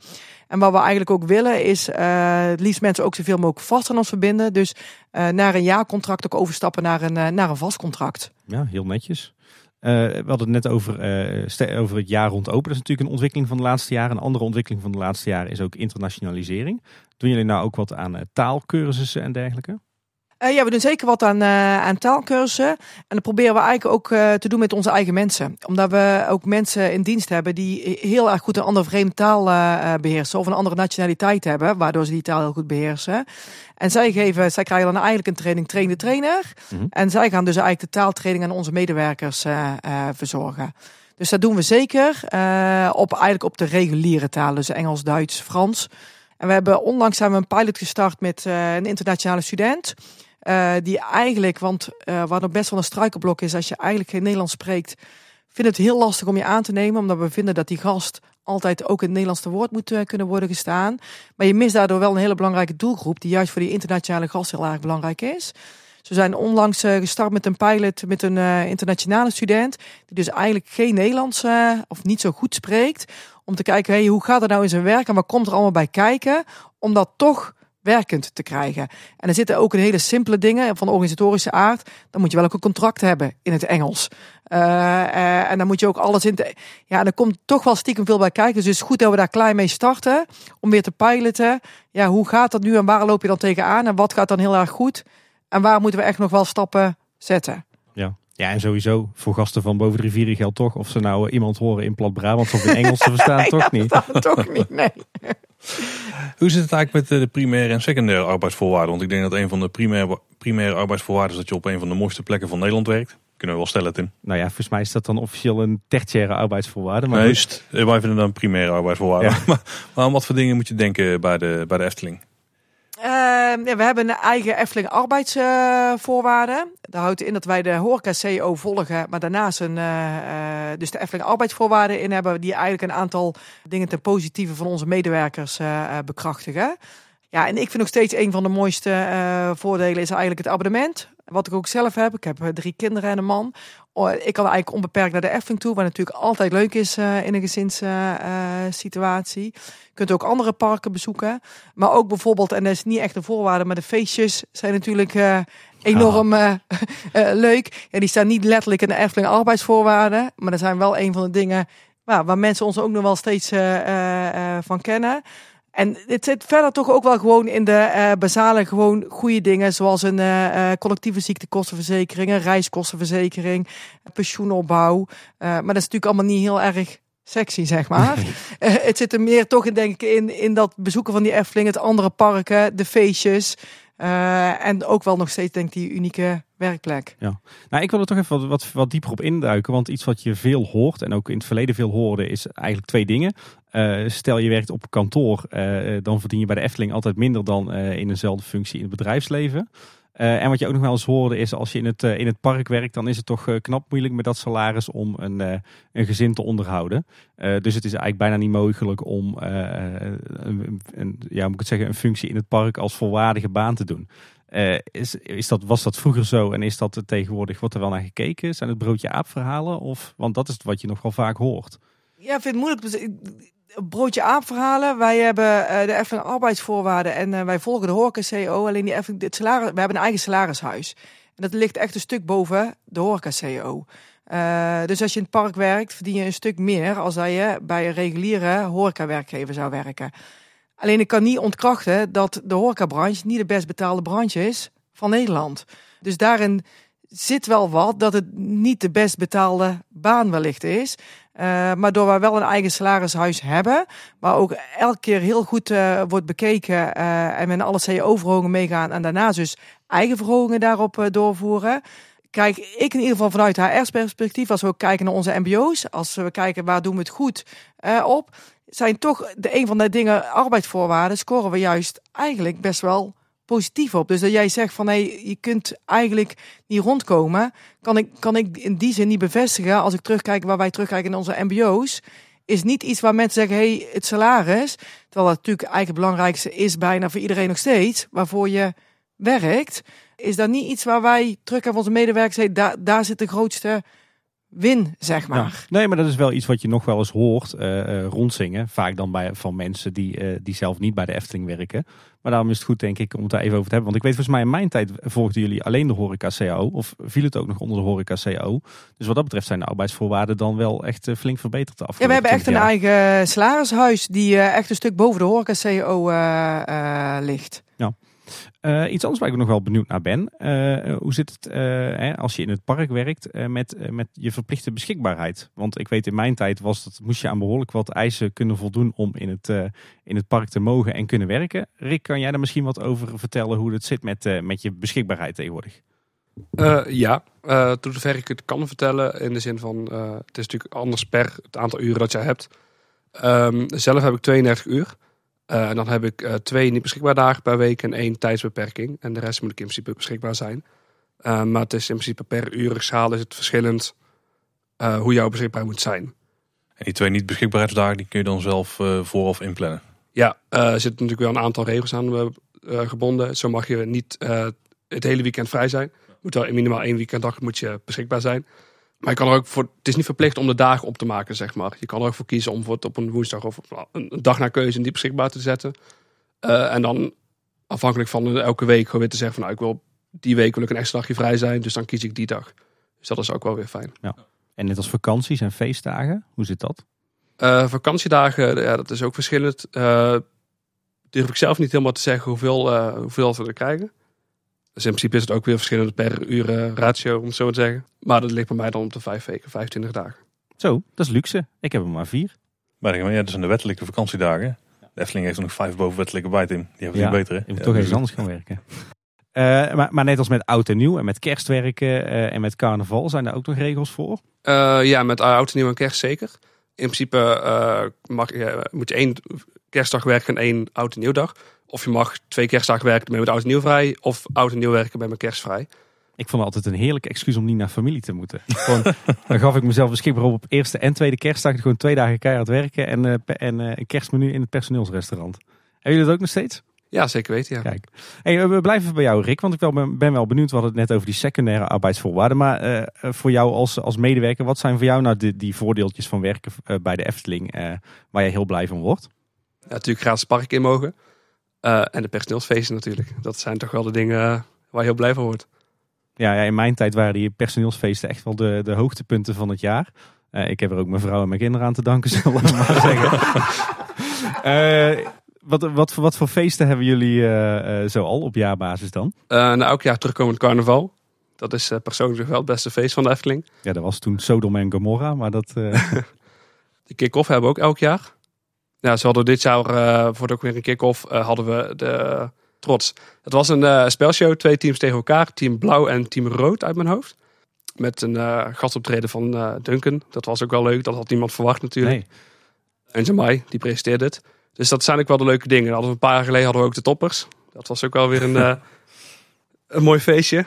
[SPEAKER 3] En wat we eigenlijk ook willen is het liefst mensen ook zoveel mogelijk vast aan ons verbinden. Dus naar een jaarcontract ook overstappen naar een, naar een vast contract.
[SPEAKER 2] Ja, heel netjes. Uh, we hadden het net over, uh, over het jaar rond open. Dat is natuurlijk een ontwikkeling van de laatste jaren. Een andere ontwikkeling van de laatste jaren is ook internationalisering. Doen jullie nou ook wat aan uh, taalkursussen en dergelijke?
[SPEAKER 3] Uh, ja, we doen zeker wat aan, uh, aan taalkursen. En dat proberen we eigenlijk ook uh, te doen met onze eigen mensen. Omdat we ook mensen in dienst hebben die heel erg goed een andere vreemde taal beheersen. Of een andere nationaliteit hebben, waardoor ze die taal heel goed beheersen. En zij, geven, zij krijgen dan eigenlijk een training train de trainer. Mm -hmm. En zij gaan dus eigenlijk de taaltraining aan onze medewerkers verzorgen. Dus dat doen we zeker op, eigenlijk op de reguliere talen. Dus Engels, Duits, Frans. En we hebben onlangs zijn we een pilot gestart met een internationale student. Uh, die eigenlijk, want uh, waar nog best wel een struikelblok is, als je eigenlijk geen Nederlands spreekt, vind het heel lastig om je aan te nemen, omdat we vinden dat die gast altijd ook in het Nederlands te woord moet uh, kunnen worden gestaan. Maar je mist daardoor wel een hele belangrijke doelgroep, die juist voor die internationale gast heel erg belangrijk is. Ze zijn onlangs gestart met een pilot met een internationale student, die dus eigenlijk geen Nederlands of niet zo goed spreekt. Om te kijken, hey, hoe gaat het nou in zijn werk en wat komt er allemaal bij kijken? Om dat toch werkend te krijgen. En er zitten ook een hele simpele dingen van organisatorische aard. Dan moet je wel ook een contract hebben in het Engels. Uh, uh, en dan moet je ook alles in. Te, ja, er komt toch wel stiekem veel bij kijken. Dus het is goed dat we daar klein mee starten. Om weer te piloten. Ja, hoe gaat dat nu en waar loop je dan tegenaan? En wat gaat dan heel erg goed? En waar moeten we echt nog wel stappen zetten?
[SPEAKER 2] Ja. Ja, en sowieso voor gasten van boven de rivieren geldt toch of ze nou iemand horen in plat Brabant of in Engels te verstaan, toch niet.
[SPEAKER 3] toch niet, nee.
[SPEAKER 1] Hoe zit het eigenlijk met de primaire en secundaire arbeidsvoorwaarden? Want ik denk dat een van de primaire, primaire arbeidsvoorwaarden is dat je op een van de mooiste plekken van Nederland werkt. Kunnen we wel stellen, Tim?
[SPEAKER 2] Nou ja, volgens mij is dat dan officieel een tertiaire arbeidsvoorwaarde.
[SPEAKER 1] Maar Juist, wij vinden dan primaire arbeidsvoorwaarden. Ja. maar, maar aan wat voor dingen moet je denken bij de, bij de Efteling?
[SPEAKER 3] Ja, we hebben een eigen Efteling arbeidsvoorwaarden. dat houdt in dat wij de horeca CEO volgen, maar daarnaast een, uh, dus de Efteling arbeidsvoorwaarden in hebben, die eigenlijk een aantal dingen ten positieve van onze medewerkers uh, bekrachtigen. Ja, en ik vind nog steeds een van de mooiste voordelen is eigenlijk het abonnement. Wat ik ook zelf heb. Ik heb drie kinderen en een man. Oh, ik kan eigenlijk onbeperkt naar de Efteling toe, wat natuurlijk altijd leuk is uh, in een gezinssituatie. Uh, je kunt ook andere parken bezoeken. Maar ook bijvoorbeeld, en dat is niet echt een voorwaarde, maar de feestjes zijn natuurlijk uh, enorm leuk. Ja, die staan niet letterlijk in de Efteling arbeidsvoorwaarden, maar dat zijn wel een van de dingen waar, waar mensen ons ook nog wel steeds van kennen. En het zit verder toch ook wel gewoon in de uh, basale, gewoon goede dingen. Zoals een uh, collectieve ziektekostenverzekering, een reiskostenverzekering, pensioenopbouw. Maar dat is natuurlijk allemaal niet heel erg sexy, zeg maar. het zit er meer toch in, denk ik, in, in dat bezoeken van die Efteling, het andere parken, de feestjes. Uh, en ook wel nog steeds, denk ik, die unieke werkplek.
[SPEAKER 2] Ja, nou, ik wil er toch even wat, wat, dieper op induiken. Want iets wat je veel hoort, en ook in het verleden veel hoorde, is eigenlijk twee dingen. Uh, stel je werkt op kantoor, uh, dan verdien je bij de Efteling altijd minder dan in eenzelfde functie in het bedrijfsleven. Uh, en wat je ook nog wel eens hoorde is als je in het, uh, in het park werkt, dan is het toch uh, knap moeilijk met dat salaris om een, een gezin te onderhouden. dus het is eigenlijk bijna niet mogelijk om een, een, ja, moet ik het zeggen, een functie in het park als volwaardige baan te doen. is, is dat, was dat vroeger zo en is dat tegenwoordig, wordt er wel naar gekeken? Zijn het broodje aap verhalen? Of, want dat is wat je nog wel vaak hoort.
[SPEAKER 3] Ja, ik vind het moeilijk broodje aapverhalen. Wij hebben uh, de Efteling arbeidsvoorwaarden en uh, wij volgen de horeca CEO. Alleen die Efteling, dit salaris, we hebben een eigen salarishuis. En dat ligt echt een stuk boven de horeca CEO. Uh, dus als je in het park werkt, verdien je een stuk meer als dat je bij een reguliere horeca-werkgever zou werken. Alleen ik kan niet ontkrachten dat de horecabranche niet de best betaalde branche is van Nederland. Dus daarin zit wel wat dat het niet de best betaalde baan wellicht is. Uh, maar door we wel een eigen salarishuis hebben, maar ook elke keer heel goed uh, wordt bekeken uh, en met alle CEO-verhogingen meegaan en daarna dus eigen verhogingen daarop doorvoeren. Kijk, ik in ieder geval vanuit HR-perspectief, als we ook kijken naar onze MBO's, als we kijken waar doen we het goed op, zijn toch de een van de dingen arbeidsvoorwaarden scoren we juist eigenlijk best wel positief op. Dus dat jij zegt van hé, hey, je kunt eigenlijk niet rondkomen, kan ik, kan ik in die zin niet bevestigen. Als ik terugkijk waar wij terugkijken in onze MBO's, is niet iets waar mensen zeggen hé, hey, het salaris, terwijl dat natuurlijk eigenlijk het belangrijkste is bijna voor iedereen nog steeds, waarvoor je werkt, is dat niet iets waar wij terug aan onze medewerkers daar, daar zit de grootste win, zeg maar.
[SPEAKER 2] nee, maar dat is wel iets wat je nog wel eens hoort uh, rondzingen. Vaak dan bij, van mensen die, uh, die zelf niet bij de Efteling werken. Maar daarom is het goed, denk ik, om het daar even over te hebben. Want ik weet volgens mij in mijn tijd volgden jullie alleen de horeca CAO. Of viel het ook nog onder de horeca CAO. Dus wat dat betreft zijn de arbeidsvoorwaarden dan wel echt flink verbeterd de
[SPEAKER 3] Ja, we hebben echt een eigen salarishuis die echt een stuk boven de horeca CAO ligt.
[SPEAKER 2] Ja. Uh, iets anders waar ik nog wel benieuwd naar ben. Uh, hoe zit het uh, hè, als je in het park werkt met, met je verplichte beschikbaarheid? Want ik weet in mijn tijd was dat, moest je aan behoorlijk wat eisen kunnen voldoen om in het, in het park te mogen en kunnen werken. Rick, kan jij daar misschien wat over vertellen hoe het zit met, met je beschikbaarheid tegenwoordig?
[SPEAKER 4] ja, tot zover ik het kan vertellen. In de zin van, het is natuurlijk anders per het aantal uren dat jij hebt. Um, zelf heb ik 32 uur. Eh, en dan heb ik eh, twee niet beschikbare dagen per week en één tijdsbeperking. En de rest moet ik in principe beschikbaar zijn. Eh, maar het is in principe per uurzaal is het verschillend hoe jouw beschikbaar moet zijn.
[SPEAKER 1] En die twee niet beschikbaarheidsdagen die kun je dan zelf eh, vooraf inplannen.
[SPEAKER 4] Ja, er zitten natuurlijk wel een aantal regels aan gebonden. Zo mag je niet het hele weekend vrij zijn. Moet wel minimaal één weekenddag moet je beschikbaar zijn. Maar je kan er ook voor, het is niet verplicht om de dagen op te maken, zeg maar. Je kan er ook voor kiezen om bijvoorbeeld op een woensdag of een dag naar keuze niet beschikbaar te zetten. Eh, en dan afhankelijk van elke week gewoon weer te zeggen van nou, ik wil die week wil ik een extra dagje vrij zijn, dus dan kies ik die dag. Dus dat is ook wel weer fijn.
[SPEAKER 2] En net als vakanties en feestdagen, hoe zit dat?
[SPEAKER 4] Eh, vakantiedagen, ja, dat is ook verschillend. Eh durf ik zelf niet helemaal te zeggen hoeveel, hoeveel we er krijgen. Dus in principe is het ook weer verschillend per uur eh, ratio, om het zo te zeggen. Maar dat ligt bij mij dan op de vijf weken, 25 dagen.
[SPEAKER 2] Zo, dat is luxe. Ik heb er maar vier.
[SPEAKER 1] Maar dan, ja, dat zijn de wettelijke vakantiedagen. De Efteling heeft er nog vijf bovenwettelijke bij, Tim. Die hebben
[SPEAKER 2] Ja,
[SPEAKER 1] ja, beter, hè?
[SPEAKER 2] Je moet
[SPEAKER 1] Ja,
[SPEAKER 2] toch eens anders gaan werken. Eh, maar, maar net als met oud en nieuw en met kerstwerken eh, en met carnaval zijn daar ook nog regels voor.
[SPEAKER 4] Eh, ja, met oud en nieuw en kerst zeker. In principe eh, mag, je moet je één kerstdag werken en één oud en nieuwdag. Of je mag twee kerstdagen werken, met oud en nieuw vrij. Of oud en nieuw werken, ben je met kerst vrij.
[SPEAKER 2] Ik vond het altijd een heerlijk excuus om niet naar familie te moeten. Gewoon, dan gaf ik mezelf beschikbaar op op eerste en tweede kerstdag. Gewoon twee dagen keihard werken en, eh, en eh, een kerstmenu in het personeelsrestaurant. Hebben jullie dat ook nog steeds?
[SPEAKER 4] Ja, zeker weten, ja.
[SPEAKER 2] Kijk. Hey, eh, we blijven bij jou, Rick, want ik wel ben, ben wel benieuwd. We hadden het net over die secundaire arbeidsvoorwaarden. Maar voor jou als, als medewerker, wat zijn voor jou nou de, die voordeeltjes van werken bij de Efteling waar je heel blij van wordt?
[SPEAKER 4] Ja, natuurlijk gratis park in mogen. Eh, en de personeelsfeesten natuurlijk. Dat zijn toch wel de dingen waar je heel blij van wordt.
[SPEAKER 2] Ja, ja, in mijn tijd waren die personeelsfeesten echt wel de, de hoogtepunten van het jaar. Eh, ik heb er ook mijn vrouw en mijn kinderen aan te danken, zullen we maar zeggen. Eh, wat, wat, voor, wat voor feesten hebben jullie zo al op jaarbasis dan?
[SPEAKER 4] Nou, elk jaar terugkomend carnaval. Dat is persoonlijk wel het beste feest van de Efteling.
[SPEAKER 2] Ja, dat was toen Sodom en Gomorra, maar dat...
[SPEAKER 4] De kick-off hebben we ook elk jaar. Ja, ze hadden dit jaar eh, voor ook weer een kick-off eh, hadden we de Trots. Het was een eh, spelshow, twee teams tegen elkaar. Team Blauw en Team Rood uit mijn hoofd. Met een gastoptreden van Duncan. Dat was ook wel leuk. Dat had niemand verwacht natuurlijk.
[SPEAKER 2] nee.
[SPEAKER 4] En Jamai, die presenteerde het. Dus dat zijn ook wel de leuke dingen. Hadden we een paar jaar geleden hadden we ook de toppers. Dat was ook wel weer een, een mooi feestje.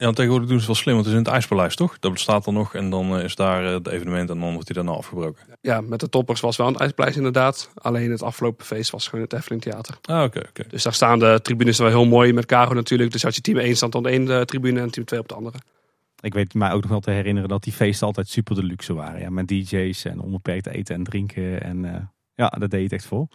[SPEAKER 1] Ja, tegenwoordig doen ze het wel slim, want het is in het IJspaleis, toch? Dat bestaat dan nog en dan eh, is daar eh, het evenement en dan wordt hij daarna afgebroken.
[SPEAKER 4] Ja, met de toppers was wel een ijspleis inderdaad. Alleen het afgelopen feest was gewoon het Efteling Theater.
[SPEAKER 1] Ah, oké, oké.
[SPEAKER 4] Dus daar staan de tribunes wel heel mooi met Caro natuurlijk. Dus als je team 1 staat aan de ene tribune en team 2 op de andere.
[SPEAKER 2] Ik weet mij ook nog wel te herinneren dat die feesten altijd super de luxe waren. Ja, met DJ's en onbeperkt eten en drinken. En eh, ja, dat deed het echt vol.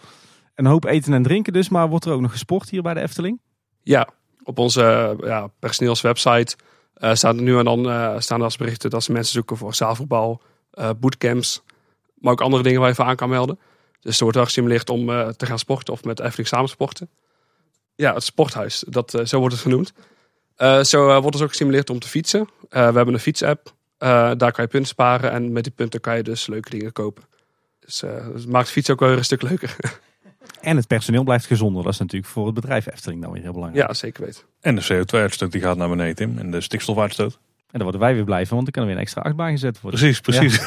[SPEAKER 2] Een hoop eten en drinken dus, maar wordt er ook nog gesport hier bij de Efteling?
[SPEAKER 4] Ja, op onze eh, ja, personeelswebsite eh staan er nu en dan eh, staan er als berichten dat ze mensen zoeken voor zaalvoetbal, eh bootcamps. Maar ook andere dingen waar je voor aan kan melden. Dus er wordt wel gestimuleerd om eh, te gaan sporten of met Efteling samen sporten. Ja, het sporthuis, dat, eh, zo wordt het genoemd. Eh, zo eh, wordt dus ook gestimuleerd om te fietsen. Eh, we hebben een fietsapp. Eh, daar kan je punten sparen en met die punten kan je dus leuke dingen kopen. Dus eh, het maakt fietsen ook wel weer een stuk leuker.
[SPEAKER 2] En het personeel blijft gezonder. Dat is natuurlijk voor het bedrijf Efteling dan weer heel belangrijk.
[SPEAKER 4] ja, zeker weten.
[SPEAKER 1] En de CO2-uitstoot die gaat naar beneden, Tim. En de stikstofuitstoot.
[SPEAKER 2] En daar worden wij weer blij van, want er kan er weer een extra achtbaan gezet worden.
[SPEAKER 1] Precies, precies.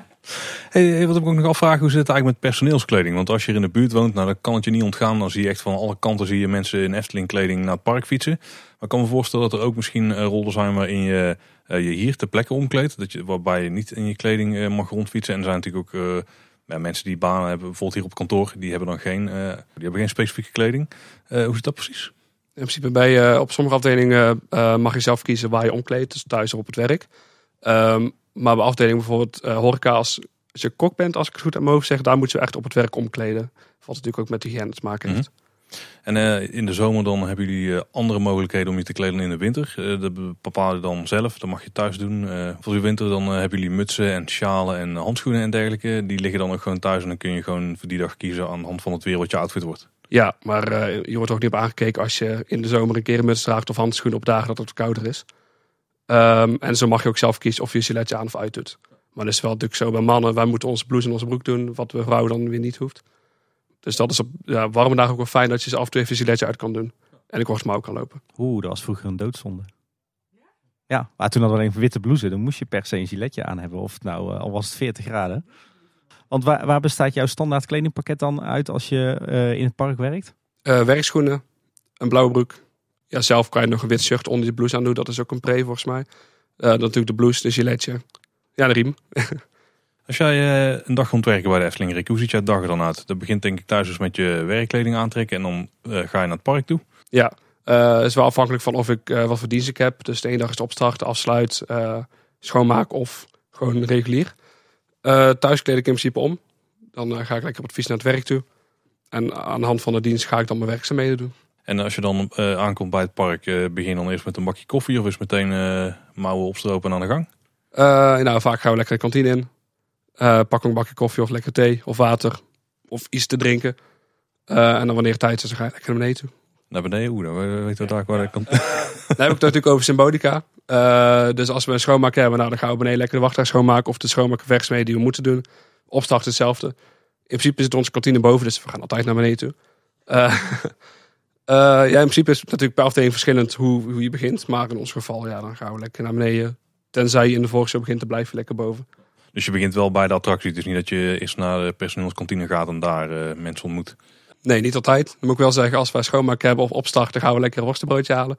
[SPEAKER 1] hey, hey, wat ik ook nog afvragen, hoe zit het eigenlijk met personeelskleding? Want als je in de buurt woont, nou, dan kan het je niet ontgaan. Dan zie je echt van alle kanten zie je mensen in Efteling kleding naar het park fietsen. Maar ik kan me voorstellen dat er ook misschien eh, rollen zijn waarin je eh, je hier ter plekke omkleedt. Dat je, waarbij je niet in je kleding eh, mag rondfietsen. En er zijn natuurlijk ook eh, ja, mensen die banen hebben, bijvoorbeeld hier op kantoor. Die hebben dan geen, eh, die hebben geen specifieke kleding. Eh, hoe zit dat precies?
[SPEAKER 4] In principe bij je op sommige afdelingen eh, mag je zelf kiezen waar je omkleedt, dus thuis of op het werk. Ehm, maar bij afdelingen bijvoorbeeld eh, horeca, als, als je kok bent, als ik het goed aan mijn hoofd zeg, daar moet je echt op het werk omkleden. Valt natuurlijk ook met hygiëne te maken heeft.
[SPEAKER 1] En eh, in de zomer dan hebben jullie eh, andere mogelijkheden om je te kleden in de winter. Eh dat bepaal je dan zelf. Dat mag je thuis doen. Voor de winter dan hebben jullie mutsen en sjalen en handschoenen en dergelijke. Die liggen dan ook gewoon thuis. En dan kun je gewoon voor die dag kiezen aan de hand van het weer wat je outfit wordt.
[SPEAKER 4] Ja, maar je wordt ook niet op aangekeken als je in de zomer een keer een muts draagt of handschoenen op dagen dat het kouder is. Ehm, en zo mag je ook zelf kiezen of je je giletje aan of uit doet. Maar dat is wel natuurlijk zo bij mannen. Wij moeten onze blouse en onze broek doen, wat bij vrouwen dan weer niet hoeft. Dus dat is op ja, warme dagen ook wel fijn dat je ze af en toe even giletje uit kan doen. En de korte mouw kan lopen.
[SPEAKER 2] Oeh, dat was vroeger een doodzonde. Ja, maar toen hadden we alleen witte blouse. Dan moest je per se een giletje aan hebben. Of het nou, eh, al was het 40 graden. Want waar, waar bestaat jouw standaard kledingpakket dan uit als je uh, in het park werkt?
[SPEAKER 4] Uh, werkschoenen, een blauwe broek. Ja, zelf kan je nog een wit shirt onder je blouse aan doen. Dat is ook een pre volgens mij. Uh, natuurlijk de blouse, de giletje. Ja, de riem.
[SPEAKER 1] Als jij een dag komt werken bij de Efteling, Rick, hoe ziet jouw dag er dan uit? Dat begint denk ik thuis dus met je werkkleding aantrekken en dan ga je naar het park toe.
[SPEAKER 4] Ja, het is wel afhankelijk van of ik wat voor dienst ik heb. Dus de ene dag is het opstarten, afsluit, schoonmaak of gewoon regulier. thuis kleed ik in principe om. Dan ga ik lekker op fiets naar het werk toe. En aan de hand van de dienst ga ik dan mijn werkzaamheden doen.
[SPEAKER 1] En als je dan aankomt bij het park, begin je dan eerst met een bakje koffie of is meteen mouwen opstropen en aan de gang?
[SPEAKER 4] nou, vaak gaan we lekker de kantine in. Pak een bakje koffie of lekker thee of water of iets te drinken. en dan wanneer het tijd is, dan ga je lekker naar beneden toe.
[SPEAKER 1] Naar beneden? Hoe dan? Weet je daar waar de
[SPEAKER 4] kantine... dan heb ik het natuurlijk over symbolica. dus als we een schoonmaak hebben, nou, dan gaan we beneden lekker de wachtrij schoonmaken of de schoonmaakwerkzaamheden die we moeten doen. Opstart hetzelfde in principe zit onze kantine boven, dus we gaan altijd naar beneden toe. Uh, uh, ja, in principe is het natuurlijk per afdeling verschillend hoe, hoe je begint. Maar in ons geval, ja, dan gaan we lekker naar beneden. Tenzij je in de voorshow begint te blijven lekker boven.
[SPEAKER 1] Dus je begint wel bij de attractie. Het is niet dat je eerst naar de personeelskantine gaat en daar uh, mensen ontmoet.
[SPEAKER 4] Nee, niet altijd. Dan moet ik wel zeggen, als wij schoonmaak hebben of opstarten, gaan we lekker een worstenbroodje halen.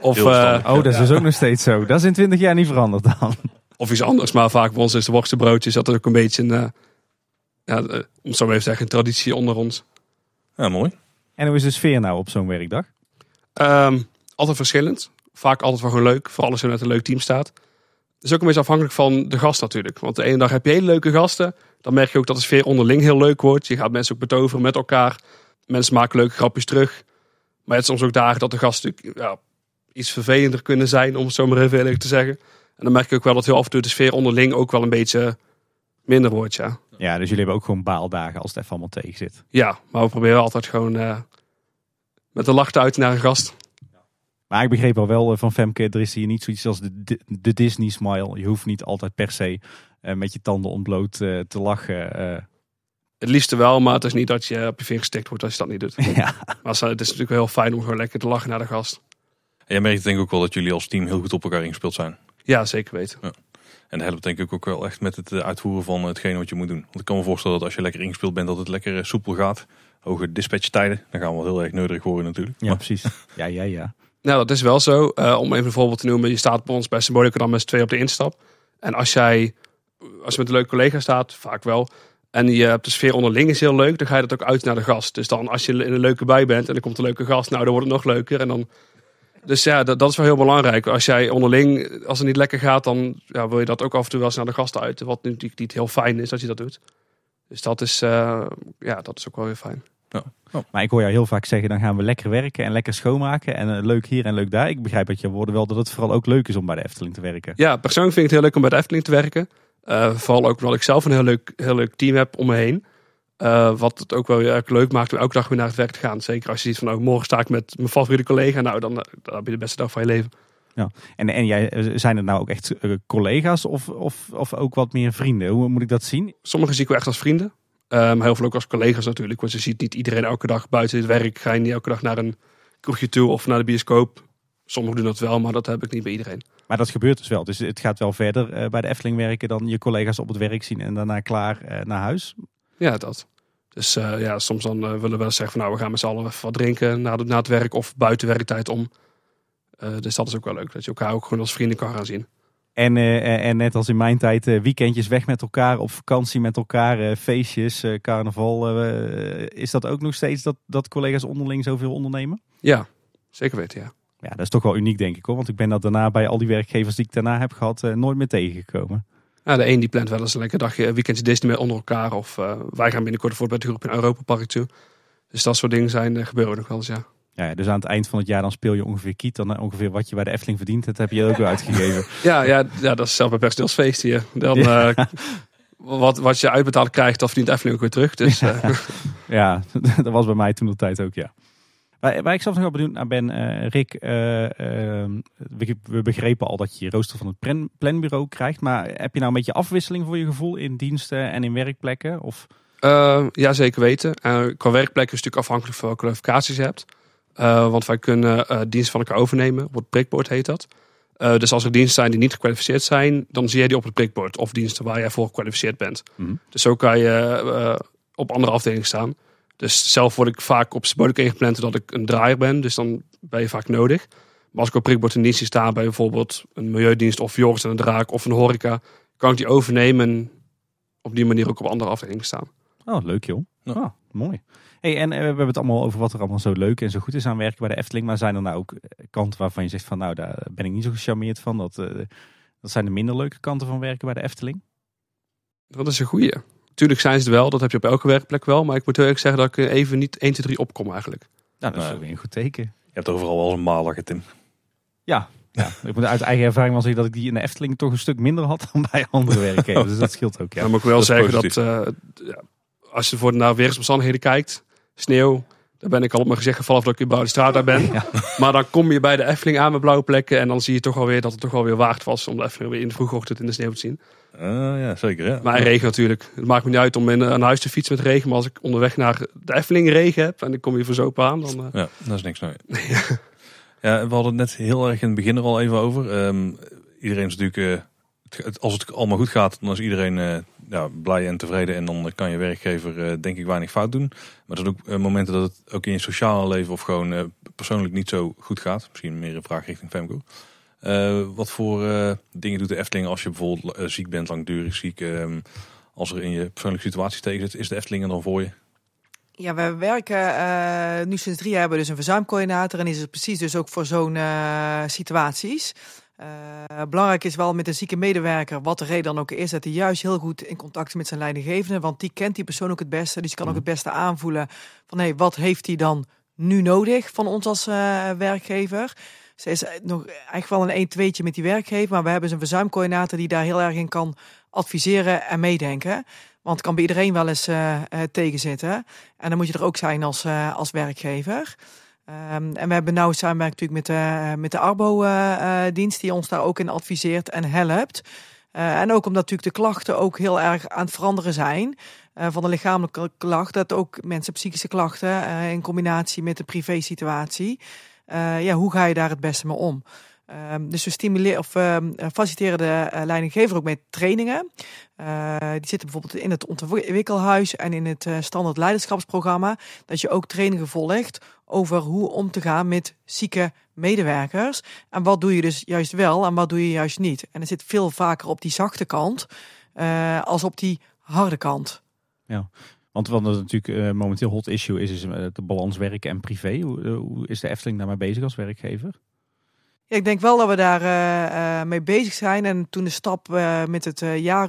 [SPEAKER 2] Of, oh, dat is dus ook nog steeds zo. Dat is in 20 jaar niet veranderd dan.
[SPEAKER 4] Of iets anders, maar vaak bij ons is de worstenbroodjes dat is ook een beetje een ja, eh, om zo even zeggen, een traditie onder ons.
[SPEAKER 1] Ja, mooi.
[SPEAKER 2] En hoe is de sfeer nou op zo'n werkdag?
[SPEAKER 4] Um, altijd verschillend. Vaak altijd wel gewoon leuk. Vooral als je met een leuk team staat. Is ook een beetje afhankelijk van de gast natuurlijk. Want de ene dag heb je hele leuke gasten. Dan merk je ook dat de sfeer onderling heel leuk wordt. Je gaat mensen ook betoveren met elkaar. Mensen maken leuke grapjes terug. Maar het is soms ook dagen dat de gasten ja, iets vervelender kunnen zijn, om het zo maar even eerlijk te zeggen. En dan merk je ook wel dat heel af en toe de sfeer onderling ook wel een beetje minder wordt, ja.
[SPEAKER 2] Ja, dus jullie hebben ook gewoon baaldagen als het even allemaal tegen zit.
[SPEAKER 4] Ja, maar we proberen altijd gewoon uh, met een lach uit naar een gast.
[SPEAKER 2] Maar ik begreep al wel eh, van Femke, er is hier niet zoiets als de, de Disney smile. Je hoeft niet altijd per se uh, met je tanden ontbloot te lachen.
[SPEAKER 4] Het liefste wel, maar het is niet dat je op je vinger gestikt wordt als je dat niet doet.
[SPEAKER 2] Ja.
[SPEAKER 4] Maar het is natuurlijk wel heel fijn om gewoon lekker te lachen naar de gast.
[SPEAKER 1] En jij merkt denk ik ook wel dat jullie als team heel goed op elkaar ingespeeld zijn.
[SPEAKER 4] Ja, zeker weten.
[SPEAKER 1] Ja. En dat helpt denk ik ook wel echt met het eh, uitvoeren van hetgeen wat je moet doen. Want ik kan me voorstellen dat als je lekker ingespeeld bent, dat het lekker eh, soepel gaat. Hoge dispatchtijden, dan gaan we wel heel erg neurig worden natuurlijk.
[SPEAKER 2] Ja, precies. Ja, ja, ja.
[SPEAKER 4] Nou, dat is wel zo. Uh, om even een voorbeeld te noemen. Je staat bij ons bij Symbolica dan met twee op de instap. En als jij, als je met een leuke collega staat, vaak wel. En je hebt de sfeer onderling is heel leuk. Dan ga je dat ook uit naar de gast. Dus dan als je in een leuke bij bent en er komt een leuke gast. Nou, dan wordt het nog leuker. En dan dus ja, dat, dat, is wel heel belangrijk. Als jij onderling, als het niet lekker gaat, dan ja, wil je dat ook af en toe wel eens naar de gasten uit. Wat natuurlijk niet heel fijn is dat je dat doet. Dus dat is, uh, ja, dat is ook wel weer fijn. Ja.
[SPEAKER 2] Oh. Maar ik hoor jou heel vaak zeggen, dan gaan we lekker werken en lekker schoonmaken. En uh, leuk hier en leuk daar. Ik begrijp dat je woorden wel dat het vooral ook leuk is om bij de Efteling te werken.
[SPEAKER 4] Ja, persoonlijk vind ik het heel leuk om bij de Efteling te werken. Uh, vooral ook omdat ik zelf een heel leuk, heel leuk team heb om me heen. Uh, wat het ook wel weer leuk maakt om elke dag weer naar het werk te gaan. Zeker als je ziet van oh, morgen sta ik met mijn favoriete collega. Nou, dan, eh, dan heb je de beste dag van je leven.
[SPEAKER 2] Ja. En, en jij, eh, zijn het nou ook echt collega's of, of, of ook wat meer vrienden? Hoe moet ik dat zien?
[SPEAKER 4] Sommigen zie ik wel echt als vrienden. Maar heel veel ook als collega's natuurlijk. Want je ziet niet iedereen elke dag buiten het werk. Ga je niet elke dag naar een kroegje toe of naar de bioscoop. Sommigen doen dat wel, maar dat heb ik niet bij iedereen.
[SPEAKER 2] Maar dat gebeurt dus wel. Dus het gaat wel verder bij de Efteling werken dan je collega's op het werk zien en daarna klaar naar huis.
[SPEAKER 4] Ja, dat. Dus uh, ja, soms dan willen we wel zeggen van nou, we gaan met z'n allen even wat drinken na, de, na het werk of buiten werktijd om. Dus dat is ook wel leuk, dat je elkaar ook gewoon als vrienden kan gaan zien.
[SPEAKER 2] En, en net als in mijn tijd, weekendjes weg met elkaar, op vakantie met elkaar, feestjes, carnaval. is dat ook nog steeds dat, dat collega's onderling zoveel ondernemen?
[SPEAKER 4] Ja, zeker weten, ja.
[SPEAKER 2] Ja, dat is toch wel uniek denk ik hoor. Want ik ben dat daarna bij al die werkgevers die ik daarna heb gehad, nooit meer tegengekomen.
[SPEAKER 4] Ja, de een die plant wel eens een lekker dagje, weekendje Disney met onder elkaar. Of wij gaan binnenkort voor bij de groep in Europa Park toe. Dus dat soort dingen zijn, gebeuren nog wel eens, ja.
[SPEAKER 2] Ja, dus aan het eind van het jaar dan speel je ongeveer kiet. Dan ongeveer wat je bij de Efteling verdient. Dat heb je ook weer uitgegeven.
[SPEAKER 4] ja, ja, ja, dat is zelf bij personeelsfeest hier. Dan, ja. uh, wat, wat je uitbetaald krijgt, dat verdient Efteling ook weer terug. Dus,
[SPEAKER 2] ja. ja, dat was bij mij toen de tijd ook, ja. Waar, waar ik zelf nog wel benieuwd naar ben, uh, Rick, uh, we, we, begrepen al dat je je rooster van het planbureau krijgt. Maar heb je nou een beetje afwisseling voor je gevoel in diensten en in werkplekken? Of?
[SPEAKER 4] ja, zeker weten. qua werkplekken is het natuurlijk afhankelijk van welke kwalificaties je hebt. Want wij kunnen diensten van elkaar overnemen. Op het prikbord heet dat. Uh, dus als er diensten zijn die niet gekwalificeerd zijn, dan zie je die op het prikbord. Of diensten waar jij voor gekwalificeerd bent.
[SPEAKER 2] Mhm.
[SPEAKER 4] Dus zo kan je uh, op andere afdelingen staan. Dus zelf word ik vaak op symboliek ingepland dat ik een draaier ben. Dus dan ben je vaak nodig. Maar als ik op prikbord in dienst staan bij bijvoorbeeld een milieudienst of Joris en een Draak of een horeca, kan ik die overnemen en op die manier ook op andere afdelingen staan.
[SPEAKER 2] Oh, leuk joh.
[SPEAKER 1] Ja.
[SPEAKER 2] Oh, mooi. Hey, en eh, we hebben het allemaal over wat er allemaal zo leuk en zo goed is aan werken bij de Efteling. Maar zijn er nou ook eh, kanten waarvan je zegt van nou, daar ben ik niet zo gecharmeerd van. Dat, eh, dat zijn de minder leuke kanten van werken bij de Efteling?
[SPEAKER 4] Dat is een goeie. Tuurlijk zijn ze er wel, dat heb je op elke werkplek wel. Maar ik moet eerlijk zeggen dat ik even niet 1, 2, 3 opkom eigenlijk.
[SPEAKER 2] Nou, dat is weer een goed teken.
[SPEAKER 1] Je hebt overal wel eens een maler, Tim.
[SPEAKER 2] Ja, ja, ik moet uit eigen ervaring wel zeggen dat ik die in de Efteling toch een stuk minder had dan bij andere werkgevers. Dus dat scheelt ook, ja.
[SPEAKER 4] Dan moet ik wel
[SPEAKER 1] dat
[SPEAKER 4] zeggen dat
[SPEAKER 1] positief.
[SPEAKER 4] eh, als je voor naar weersomstandigheden kijkt, sneeuw, dan ben ik al op mijn gezicht gevallen dat ik de straat uit ben.
[SPEAKER 2] Ja.
[SPEAKER 4] Maar dan kom je bij de Efteling aan met blauwe plekken en dan zie je toch alweer dat het toch wel weer waard was om de Efteling weer in de vroege ochtend in de sneeuw te zien.
[SPEAKER 1] Eh, ja, zeker. Ja.
[SPEAKER 4] Maar in regen natuurlijk. Het maakt me niet uit om in, naar huis te fietsen met regen, maar als ik onderweg naar de Efteling regen heb en ik kom hier verzopen aan, dan... eh,
[SPEAKER 1] Ja, dat is niks nee. ja, we hadden het net heel erg in het begin er al even over. Ehm, iedereen is natuurlijk, eh, het- als het allemaal goed gaat, dan is iedereen eh, ja, blij en tevreden. En dan kan je werkgever eh, denk ik weinig fout doen. Maar er ook eh, momenten dat het ook in je sociale leven of gewoon eh, persoonlijk niet zo goed gaat. Misschien meer een vraag richting Femco. Wat voor dingen doet de Efteling als je bijvoorbeeld ziek bent, langdurig ziek? ehm, als er in je persoonlijke situatie tegen zit, is de Efteling er dan voor je?
[SPEAKER 3] Ja, we werken nu sinds drie jaar hebben we dus een verzuimcoördinator en is het precies dus ook voor zo'n situaties. Eh, belangrijk is wel met een zieke medewerker, wat de reden dan ook is, dat hij juist heel goed in contact is met zijn leidinggevende, want die kent die persoon ook het beste, dus die kan ook het beste aanvoelen van hé, wat heeft hij dan nu nodig van ons als eh, werkgever. Ze is nog eigenlijk wel een 1-2'tje met die werkgever, maar we hebben een verzuimcoördinator die daar heel erg in kan adviseren en meedenken. Want het kan bij iedereen wel eens eh, eh, tegenzitten. En dan moet je er ook zijn als, eh, als werkgever. Ehm, en we hebben nauw samenwerking natuurlijk met de, met de Arbo-dienst, die ons daar ook in adviseert en helpt. Eh, en ook omdat natuurlijk de klachten ook heel erg aan het veranderen zijn. eh, van de lichamelijke klacht, dat ook mensen psychische klachten eh, in combinatie met de privé-situatie. Eh, ja, hoe ga je daar het beste mee om? Ehm, dus we stimuleren of ehm, faciliteren de eh, leidinggever ook met trainingen. Eh, die zitten bijvoorbeeld in het ontwikkelhuis en in het eh, standaard leiderschapsprogramma. Dat je ook trainingen volgt over hoe om te gaan met zieke medewerkers. En wat doe je dus juist wel en wat doe je juist niet. En het zit veel vaker op die zachte kant eh, als op die harde kant.
[SPEAKER 2] Want wat er natuurlijk eh, momenteel hot issue is, is eh, de balans werken en privé. Hoe, eh, hoe is de Efteling daarmee bezig als werkgever?
[SPEAKER 3] Ja, ik denk wel dat we daar eh, eh, mee bezig zijn. En toen de stap eh, met het uh, eh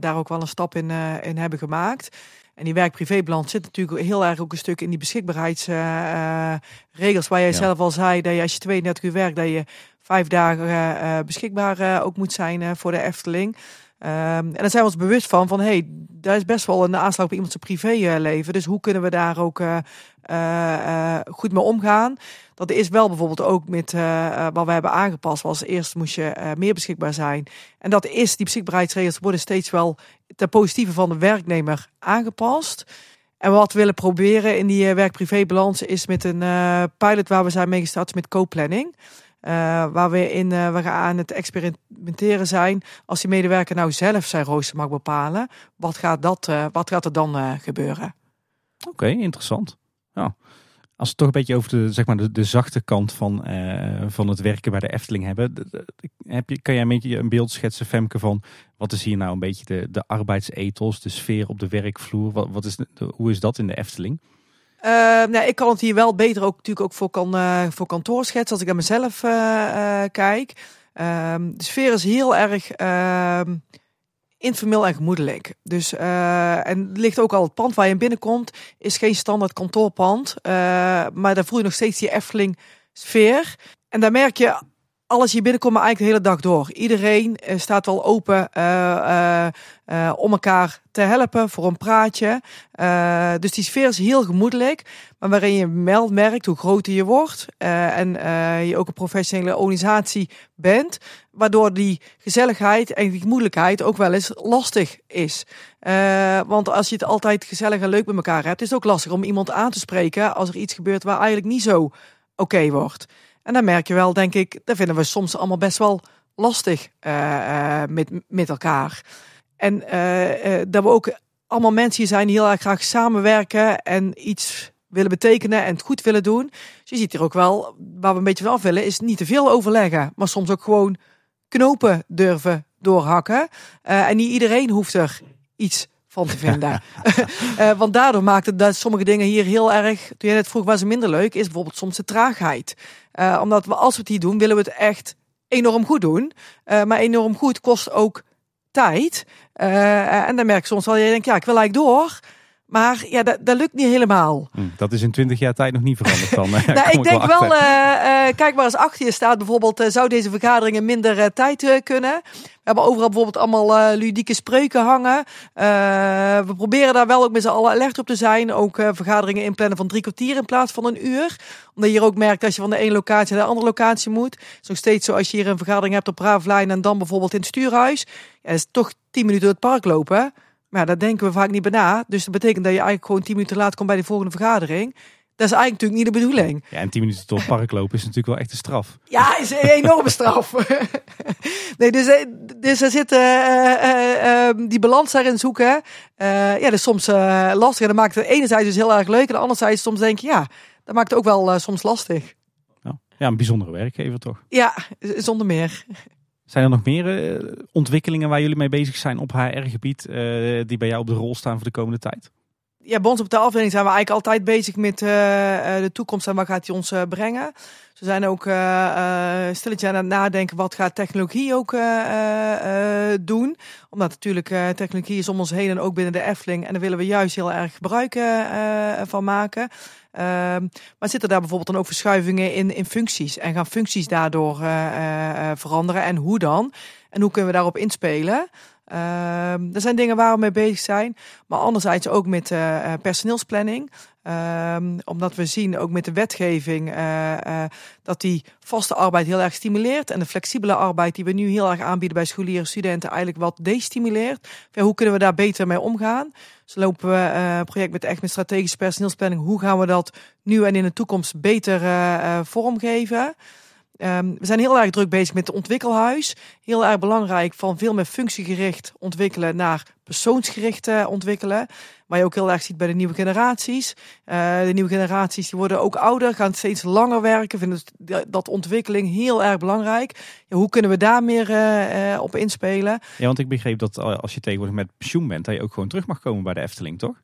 [SPEAKER 3] daar ook wel een stap in, in hebben gemaakt. En die werk-privébalans zit natuurlijk heel erg ook een stuk in die beschikbaarheidsregels. waar jij
[SPEAKER 2] Ja.
[SPEAKER 3] zelf al zei dat je als je 32 uur werkt, dat je vijf dagen beschikbaar ook moet zijn voor de Efteling. Ehm, en daar zijn we ons bewust van, van hey, daar is best wel een aanslag op iemand zijn privéleven. Dus hoe kunnen we daar ook eh, eh, eh, goed mee omgaan? Dat is wel bijvoorbeeld ook met eh, eh, wat we hebben aangepast. Was eerst moest je eh, meer beschikbaar zijn. En dat is, die beschikbaarheidsregels worden steeds wel ten positieve van de werknemer aangepast. En wat we willen proberen in die eh, werk-privé-balans is met een eh, pilot waar we zijn mee gestart met co-planning. Eh, waar we in eh, we aan het experimenteren zijn. Als die medewerker nou zelf zijn rooster mag bepalen, wat gaat, dat, eh, wat gaat er dan gebeuren?
[SPEAKER 2] Oké, interessant. Ja. Als we het toch een beetje over de, zeg maar, de, zachte kant van, van het werken bij de Efteling hebben. heb je, kan jij een beetje een beeld schetsen, Femke, van wat is hier nou een beetje de, de arbeidsethos, de sfeer op de werkvloer? Wat, wat is hoe is dat in de Efteling?
[SPEAKER 3] Eh, nou, ik kan het hier wel beter ook natuurlijk ook voor, kan, eh, voor kantoor schetsen als ik naar mezelf eh, eh, kijk. Ehm, de sfeer is heel erg ehm, informeel en gemoedelijk. Dus, en ligt ook al het pand waar je in binnenkomt, is geen standaard kantoorpand. maar daar voel je nog steeds die Efteling sfeer. En daar merk je alles hier binnenkomt maar eigenlijk de hele dag door. Iedereen eh, staat wel open eh, eh, om elkaar te helpen voor een praatje. Dus die sfeer is heel gemoedelijk. Maar waarin je wel merkt hoe groter je wordt. en je ook een professionele organisatie bent. Waardoor die gezelligheid en die gemoedelijkheid ook wel eens lastig is. Want als je het altijd gezellig en leuk met elkaar hebt, is het ook lastig om iemand aan te spreken als er iets gebeurt waar eigenlijk niet zo oké wordt. En dan merk je wel, denk ik, dat vinden we soms allemaal best wel lastig uh, met, met elkaar. En uh, dat we ook allemaal mensen zijn die heel erg graag samenwerken en iets willen betekenen en het goed willen doen. Dus je ziet hier ook wel, waar we een beetje van af willen, is niet te veel overleggen, maar soms ook gewoon knopen durven doorhakken. en niet iedereen hoeft er iets van te vinden. uh, want daardoor maakt het dat sommige dingen hier heel erg, toen je net vroeg, was ze minder leuk, is bijvoorbeeld soms de traagheid. Uh, omdat we, als we het hier doen, willen we het echt enorm goed doen. Uh, maar enorm goed kost ook tijd. en dan merk je soms wel, je denkt, ja, ik wil eigenlijk door. Maar ja, dat, dat lukt niet helemaal.
[SPEAKER 2] Hm, dat is in twintig jaar tijd nog niet veranderd dan.
[SPEAKER 3] nou, ik denk wel, uh, uh, kijk maar eens achter je staat bijvoorbeeld, uh, zou deze vergaderingen minder tijd kunnen? We hebben overal bijvoorbeeld allemaal ludieke spreuken hangen. we proberen daar wel ook met z'n allen alert op te zijn. Ook vergaderingen inplannen van drie kwartier in plaats van een uur. Omdat je hier ook merkt als je van de ene locatie naar de andere locatie moet. Het is nog steeds zo als je hier een vergadering hebt op Raaflijn en dan bijvoorbeeld in het stuurhuis. Ja, is toch tien minuten door het park lopen. Maar ja, daar denken we vaak niet bij na. Dus dat betekent dat je eigenlijk gewoon tien minuten laat komt bij de volgende vergadering. Dat is eigenlijk natuurlijk niet de bedoeling.
[SPEAKER 2] Ja, en tien minuten tot het park lopen is natuurlijk wel echt een straf.
[SPEAKER 3] Ja, is een enorme straf. nee, dus, eh, dus er zit uh, uh, die balans daarin zoeken. ja, dat is soms lastig. En dat maakt het enerzijds dus heel erg leuk. En anderzijds soms denk je, ja, dat maakt het ook wel soms lastig.
[SPEAKER 2] Ja, een bijzondere werkgever toch?
[SPEAKER 3] Ja, zonder meer.
[SPEAKER 2] Zijn er nog meer uh, ontwikkelingen waar jullie mee bezig zijn op HR-gebied uh, die bij jou op de rol staan voor de komende tijd?
[SPEAKER 3] Ja, bij ons op de afdeling zijn we eigenlijk altijd bezig met uh, de toekomst en wat gaat die ons brengen. Ze zijn ook stilletje aan het nadenken wat gaat technologie ook doen. Omdat natuurlijk technologie is om ons heen en ook binnen de Efteling. En daar willen we juist heel erg gebruik van maken. Ehm, maar zitten daar bijvoorbeeld dan ook verschuivingen in, in functies? En gaan functies daardoor uh, veranderen? En hoe dan? En hoe kunnen we daarop inspelen? Uh, er zijn dingen waar we mee bezig zijn. Maar anderzijds ook met uh, personeelsplanning. Um, omdat we zien ook met de wetgeving uh, dat die vaste arbeid heel erg stimuleert. En de flexibele arbeid die we nu heel erg aanbieden bij scholieren studenten eigenlijk wat destimuleert. Hoe kunnen we daar beter mee omgaan? Dus lopen we een project met echt met strategische personeelsplanning. Hoe gaan we dat nu en in de toekomst beter vormgeven? Um, we zijn heel erg druk bezig met het ontwikkelhuis. Heel erg belangrijk van veel meer functiegericht ontwikkelen naar persoonsgericht uh, ontwikkelen. Maar je ook heel erg ziet bij de nieuwe generaties. Uh, de nieuwe generaties die worden ook ouder, gaan steeds langer werken. Vinden dat ontwikkeling heel erg belangrijk. Hoe kunnen we daar meer uh, op inspelen?
[SPEAKER 2] Ja, want ik begreep dat als je tegenwoordig met pensioen bent, dat je ook gewoon terug mag komen bij de Efteling, toch?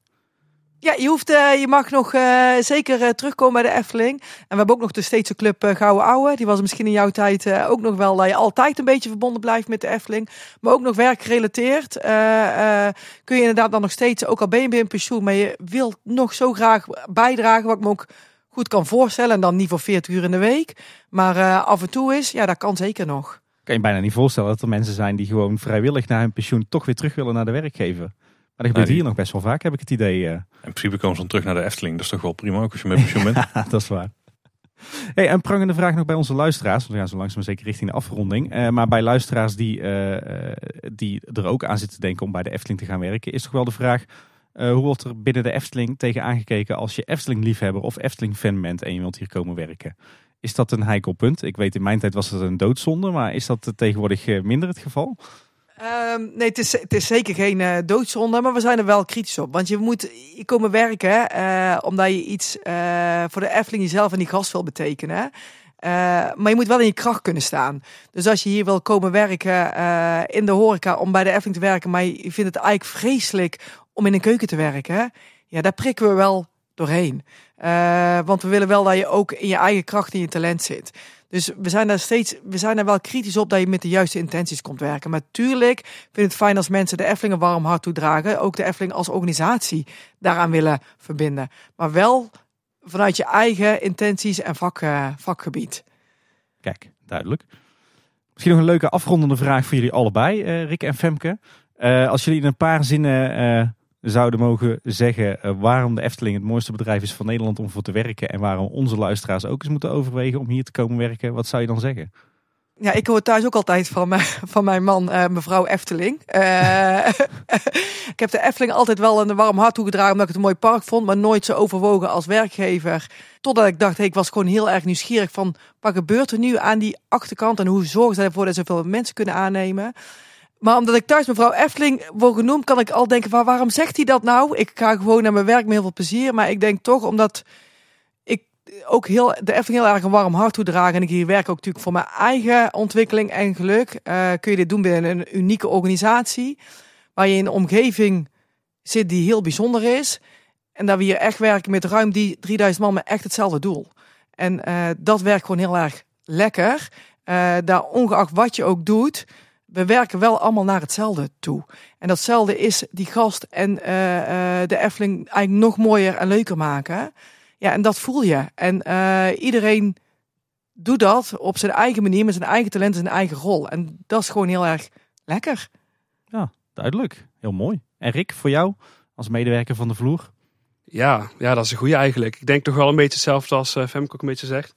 [SPEAKER 3] Ja, je, hoeft, uh, je mag nog uh, zeker uh, terugkomen bij de Efteling. En we hebben ook nog de Steedse Club Gouden Ouwe. Die was misschien in jouw tijd ook nog wel dat je altijd een beetje verbonden blijft met de Efteling. Maar ook nog werkgerelateerd. kun je inderdaad dan nog steeds, ook al ben je in pensioen, maar je wilt nog zo graag bijdragen, wat ik me ook goed kan voorstellen. En dan niet voor 40 uur in de week. Maar af en toe is, ja, dat kan zeker nog.
[SPEAKER 2] Kan je bijna niet voorstellen dat er mensen zijn die gewoon vrijwillig na hun pensioen toch weer terug willen naar de werkgever. Maar dat gebeurt hier nog best wel vaak, heb ik het idee. Uh. In
[SPEAKER 1] principe komen ze dan terug naar de Efteling. Dat is toch wel prima ook als je met pensioen bent.
[SPEAKER 2] dat is waar. Hey, een prangende vraag nog bij onze luisteraars. Want we gaan zo langzaam zeker richting de afronding. Uh, maar bij luisteraars die, uh, die er ook aan zitten te denken om bij de Efteling te gaan werken, is toch wel de vraag: hoe wordt er binnen de Efteling tegen aangekeken als je Efteling-liefhebber of Efteling-fan bent en je wilt hier komen werken? Is dat een heikel punt? Ik weet in mijn tijd was het een doodzonde, maar is dat tegenwoordig minder het geval?
[SPEAKER 3] Um, nee, het is, het is zeker geen uh, doodzonde, maar we zijn er wel kritisch op. Want je moet komen werken uh, omdat je iets uh, voor de Efteling jezelf en die gast wil betekenen. maar je moet wel in je kracht kunnen staan. Dus als je hier wil komen werken in de horeca om bij de Efteling te werken, maar je vindt het eigenlijk vreselijk om in een keuken te werken, ja, daar prikken we wel doorheen. want we willen wel dat je ook in je eigen kracht en je talent zit. Dus we zijn daar steeds, we zijn er wel kritisch op dat je met de juiste intenties komt werken. Maar tuurlijk vind ik het fijn als mensen de Efteling een warm hart toedragen. Ook de Efteling als organisatie daaraan willen verbinden. Maar wel vanuit je eigen intenties en vak, uh, vakgebied.
[SPEAKER 2] Kijk, duidelijk. Misschien nog een leuke afrondende vraag voor jullie allebei, uh, Rick en Femke. Uh, als jullie in een paar zinnen zouden mogen zeggen uh, waarom de Efteling het mooiste bedrijf is van Nederland om voor te werken en waarom onze luisteraars ook eens moeten overwegen om hier te komen werken, wat zou je dan zeggen?
[SPEAKER 3] Ja, ik hoor thuis ook altijd van, mijn, van mijn man, uh, mevrouw Efteling. Uh, ik heb de Efteling altijd wel een warm hart toegedragen omdat ik het een mooi park vond, maar nooit zo overwogen als werkgever. Totdat ik dacht, ik was gewoon heel erg nieuwsgierig van wat gebeurt er nu aan die achterkant en hoe zorgen ze ervoor dat zoveel mensen kunnen aannemen. Maar omdat ik thuis mevrouw Efteling word genoemd, kan ik al denken van waarom zegt hij dat nou? Ik ga gewoon naar mijn werk met heel veel plezier, maar ik denk toch omdat ook heel, de Efteling heel erg een warm hart toedragen. En ik hier werk ook natuurlijk voor mijn eigen ontwikkeling en geluk. Uh, kun je dit doen binnen een unieke organisatie. Waar je in een omgeving zit die heel bijzonder is. En dat we hier echt werken met ruim die 3000 man met echt hetzelfde doel. En uh, dat werkt gewoon heel erg lekker. Uh, daar ongeacht wat je ook doet, we werken wel allemaal naar hetzelfde toe. En datzelfde is die gast en de Efteling eigenlijk nog mooier en leuker maken. Ja, en dat voel je. En uh, iedereen doet dat op zijn eigen manier, met zijn eigen talent en zijn eigen rol. En dat is gewoon heel erg lekker.
[SPEAKER 2] Ja, duidelijk. Heel mooi. En Rick, voor jou als medewerker van de vloer?
[SPEAKER 4] Ja, ja dat is een goede eigenlijk. Ik denk toch wel een beetje hetzelfde als Femke ook een beetje zegt.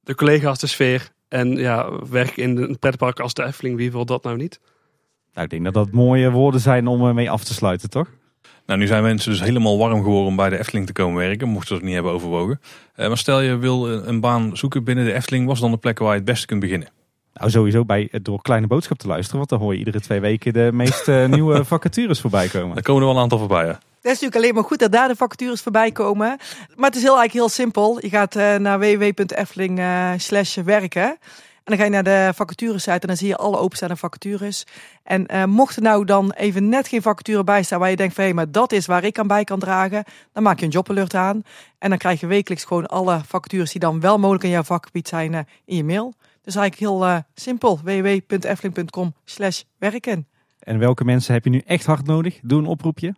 [SPEAKER 4] De collega's, de sfeer. En ja, werk in een pretpark als de Efteling, wie wil dat nou niet?
[SPEAKER 2] Nou, ik denk dat dat mooie woorden zijn om eh, mee af te sluiten, toch?
[SPEAKER 1] Nou, nu zijn mensen dus helemaal warm geworden om bij de Efteling te komen werken, mochten ze het niet hebben overwogen. Uh, maar stel je wil een baan zoeken binnen de Efteling, was dan de plek waar je het beste kunt beginnen?
[SPEAKER 2] Nou, sowieso bij, door Kleine Boodschap te luisteren, want dan hoor je iedere twee weken de meest uh, nieuwe vacatures voorbij komen.
[SPEAKER 1] Daar komen er wel een aantal voorbij, ja.
[SPEAKER 3] Dat is natuurlijk alleen maar goed dat daar de vacatures voorbij komen. Maar het is heel, eigenlijk heel simpel. Je gaat uh, naar www.efteling slash werken. En dan ga je naar de vacaturesite en dan zie je alle openstaande vacatures. En uh, mocht er nou dan even net geen vacature bij staan waar je denkt van hé, maar dat is waar ik aan bij kan dragen, dan maak je een jobalert aan. En dan krijg je wekelijks gewoon alle vacatures die dan wel mogelijk in jouw vakgebied zijn in je mail. Dus eigenlijk heel simpel, www.efteling.com slash werken.
[SPEAKER 2] En welke mensen heb je nu echt hard nodig? Doe een oproepje.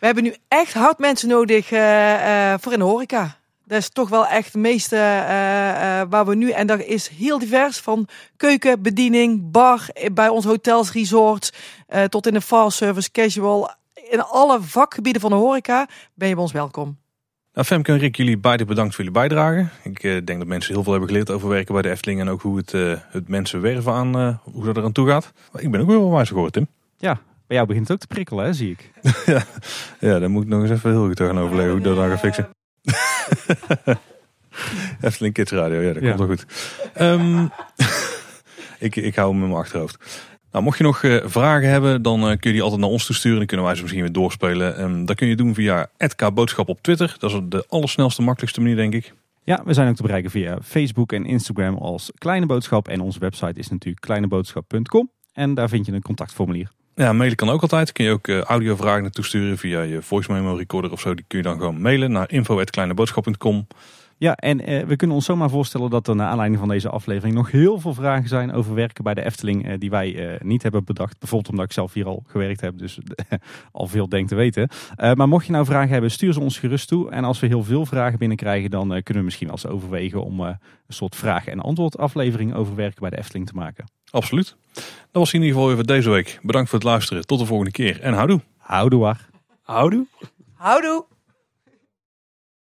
[SPEAKER 3] We hebben nu echt hard mensen nodig voor in de horeca. Dat is toch wel echt het meeste uh, uh, waar we nu. En dat is heel divers. Van keuken, bediening, bar, bij onze hotels, resorts. Uh, tot in de fast service, casual. In alle vakgebieden van de horeca ben je bij ons welkom.
[SPEAKER 1] Nou, Femke en Rick, jullie beiden bedankt voor jullie bijdrage. Ik denk dat mensen heel veel hebben geleerd over werken bij de Efteling. En ook hoe het, het mensen werven aan, hoe dat er aan toe gaat. Ik ben ook weer wel wijs geworden, Tim.
[SPEAKER 2] Ja, bij jou begint het ook te prikkelen, hè, zie ik.
[SPEAKER 1] ja, ja, daar moet ik nog eens even heel goed gaan overleggen hoe ik dat dan ga fixen. Efteling Kids Radio, ja, dat komt wel goed. Um, ik, ik hou hem in mijn achterhoofd. Nou, mocht je nog uh, vragen hebben, dan uh, kun je die altijd naar ons toesturen. Dan kunnen wij ze misschien weer doorspelen. Um, dat kun je doen via @kboodschap op Twitter. Dat is de allersnelste, makkelijkste manier, denk ik.
[SPEAKER 2] Ja, we zijn ook te bereiken via Facebook en Instagram als Kleine Boodschap. En onze website is natuurlijk kleineboodschap.com. En daar vind je een contactformulier.
[SPEAKER 1] Ja, mailen kan ook altijd. Kun je ook uh, audiovragen naartoe sturen via je voice memo recorder of zo. Die kun je dan gewoon mailen naar info.kleineboodschap.com.
[SPEAKER 2] Ja, en uh, we kunnen ons zomaar voorstellen dat er naar aanleiding van deze aflevering nog heel veel vragen zijn over werken bij de Efteling uh, die wij niet hebben bedacht. Bijvoorbeeld omdat ik zelf hier al gewerkt heb, dus al veel denk te weten. maar mocht je nou vragen hebben, stuur ze ons gerust toe. En als we heel veel vragen binnenkrijgen, dan kunnen we misschien wel eens overwegen om een soort vraag- en antwoord aflevering over werken bij de Efteling te maken.
[SPEAKER 1] Absoluut. Dat was in ieder geval even deze week. Bedankt voor het luisteren. Tot de volgende keer en houdoe.
[SPEAKER 2] Houdoe.
[SPEAKER 4] Houdoe.
[SPEAKER 3] Houdoe.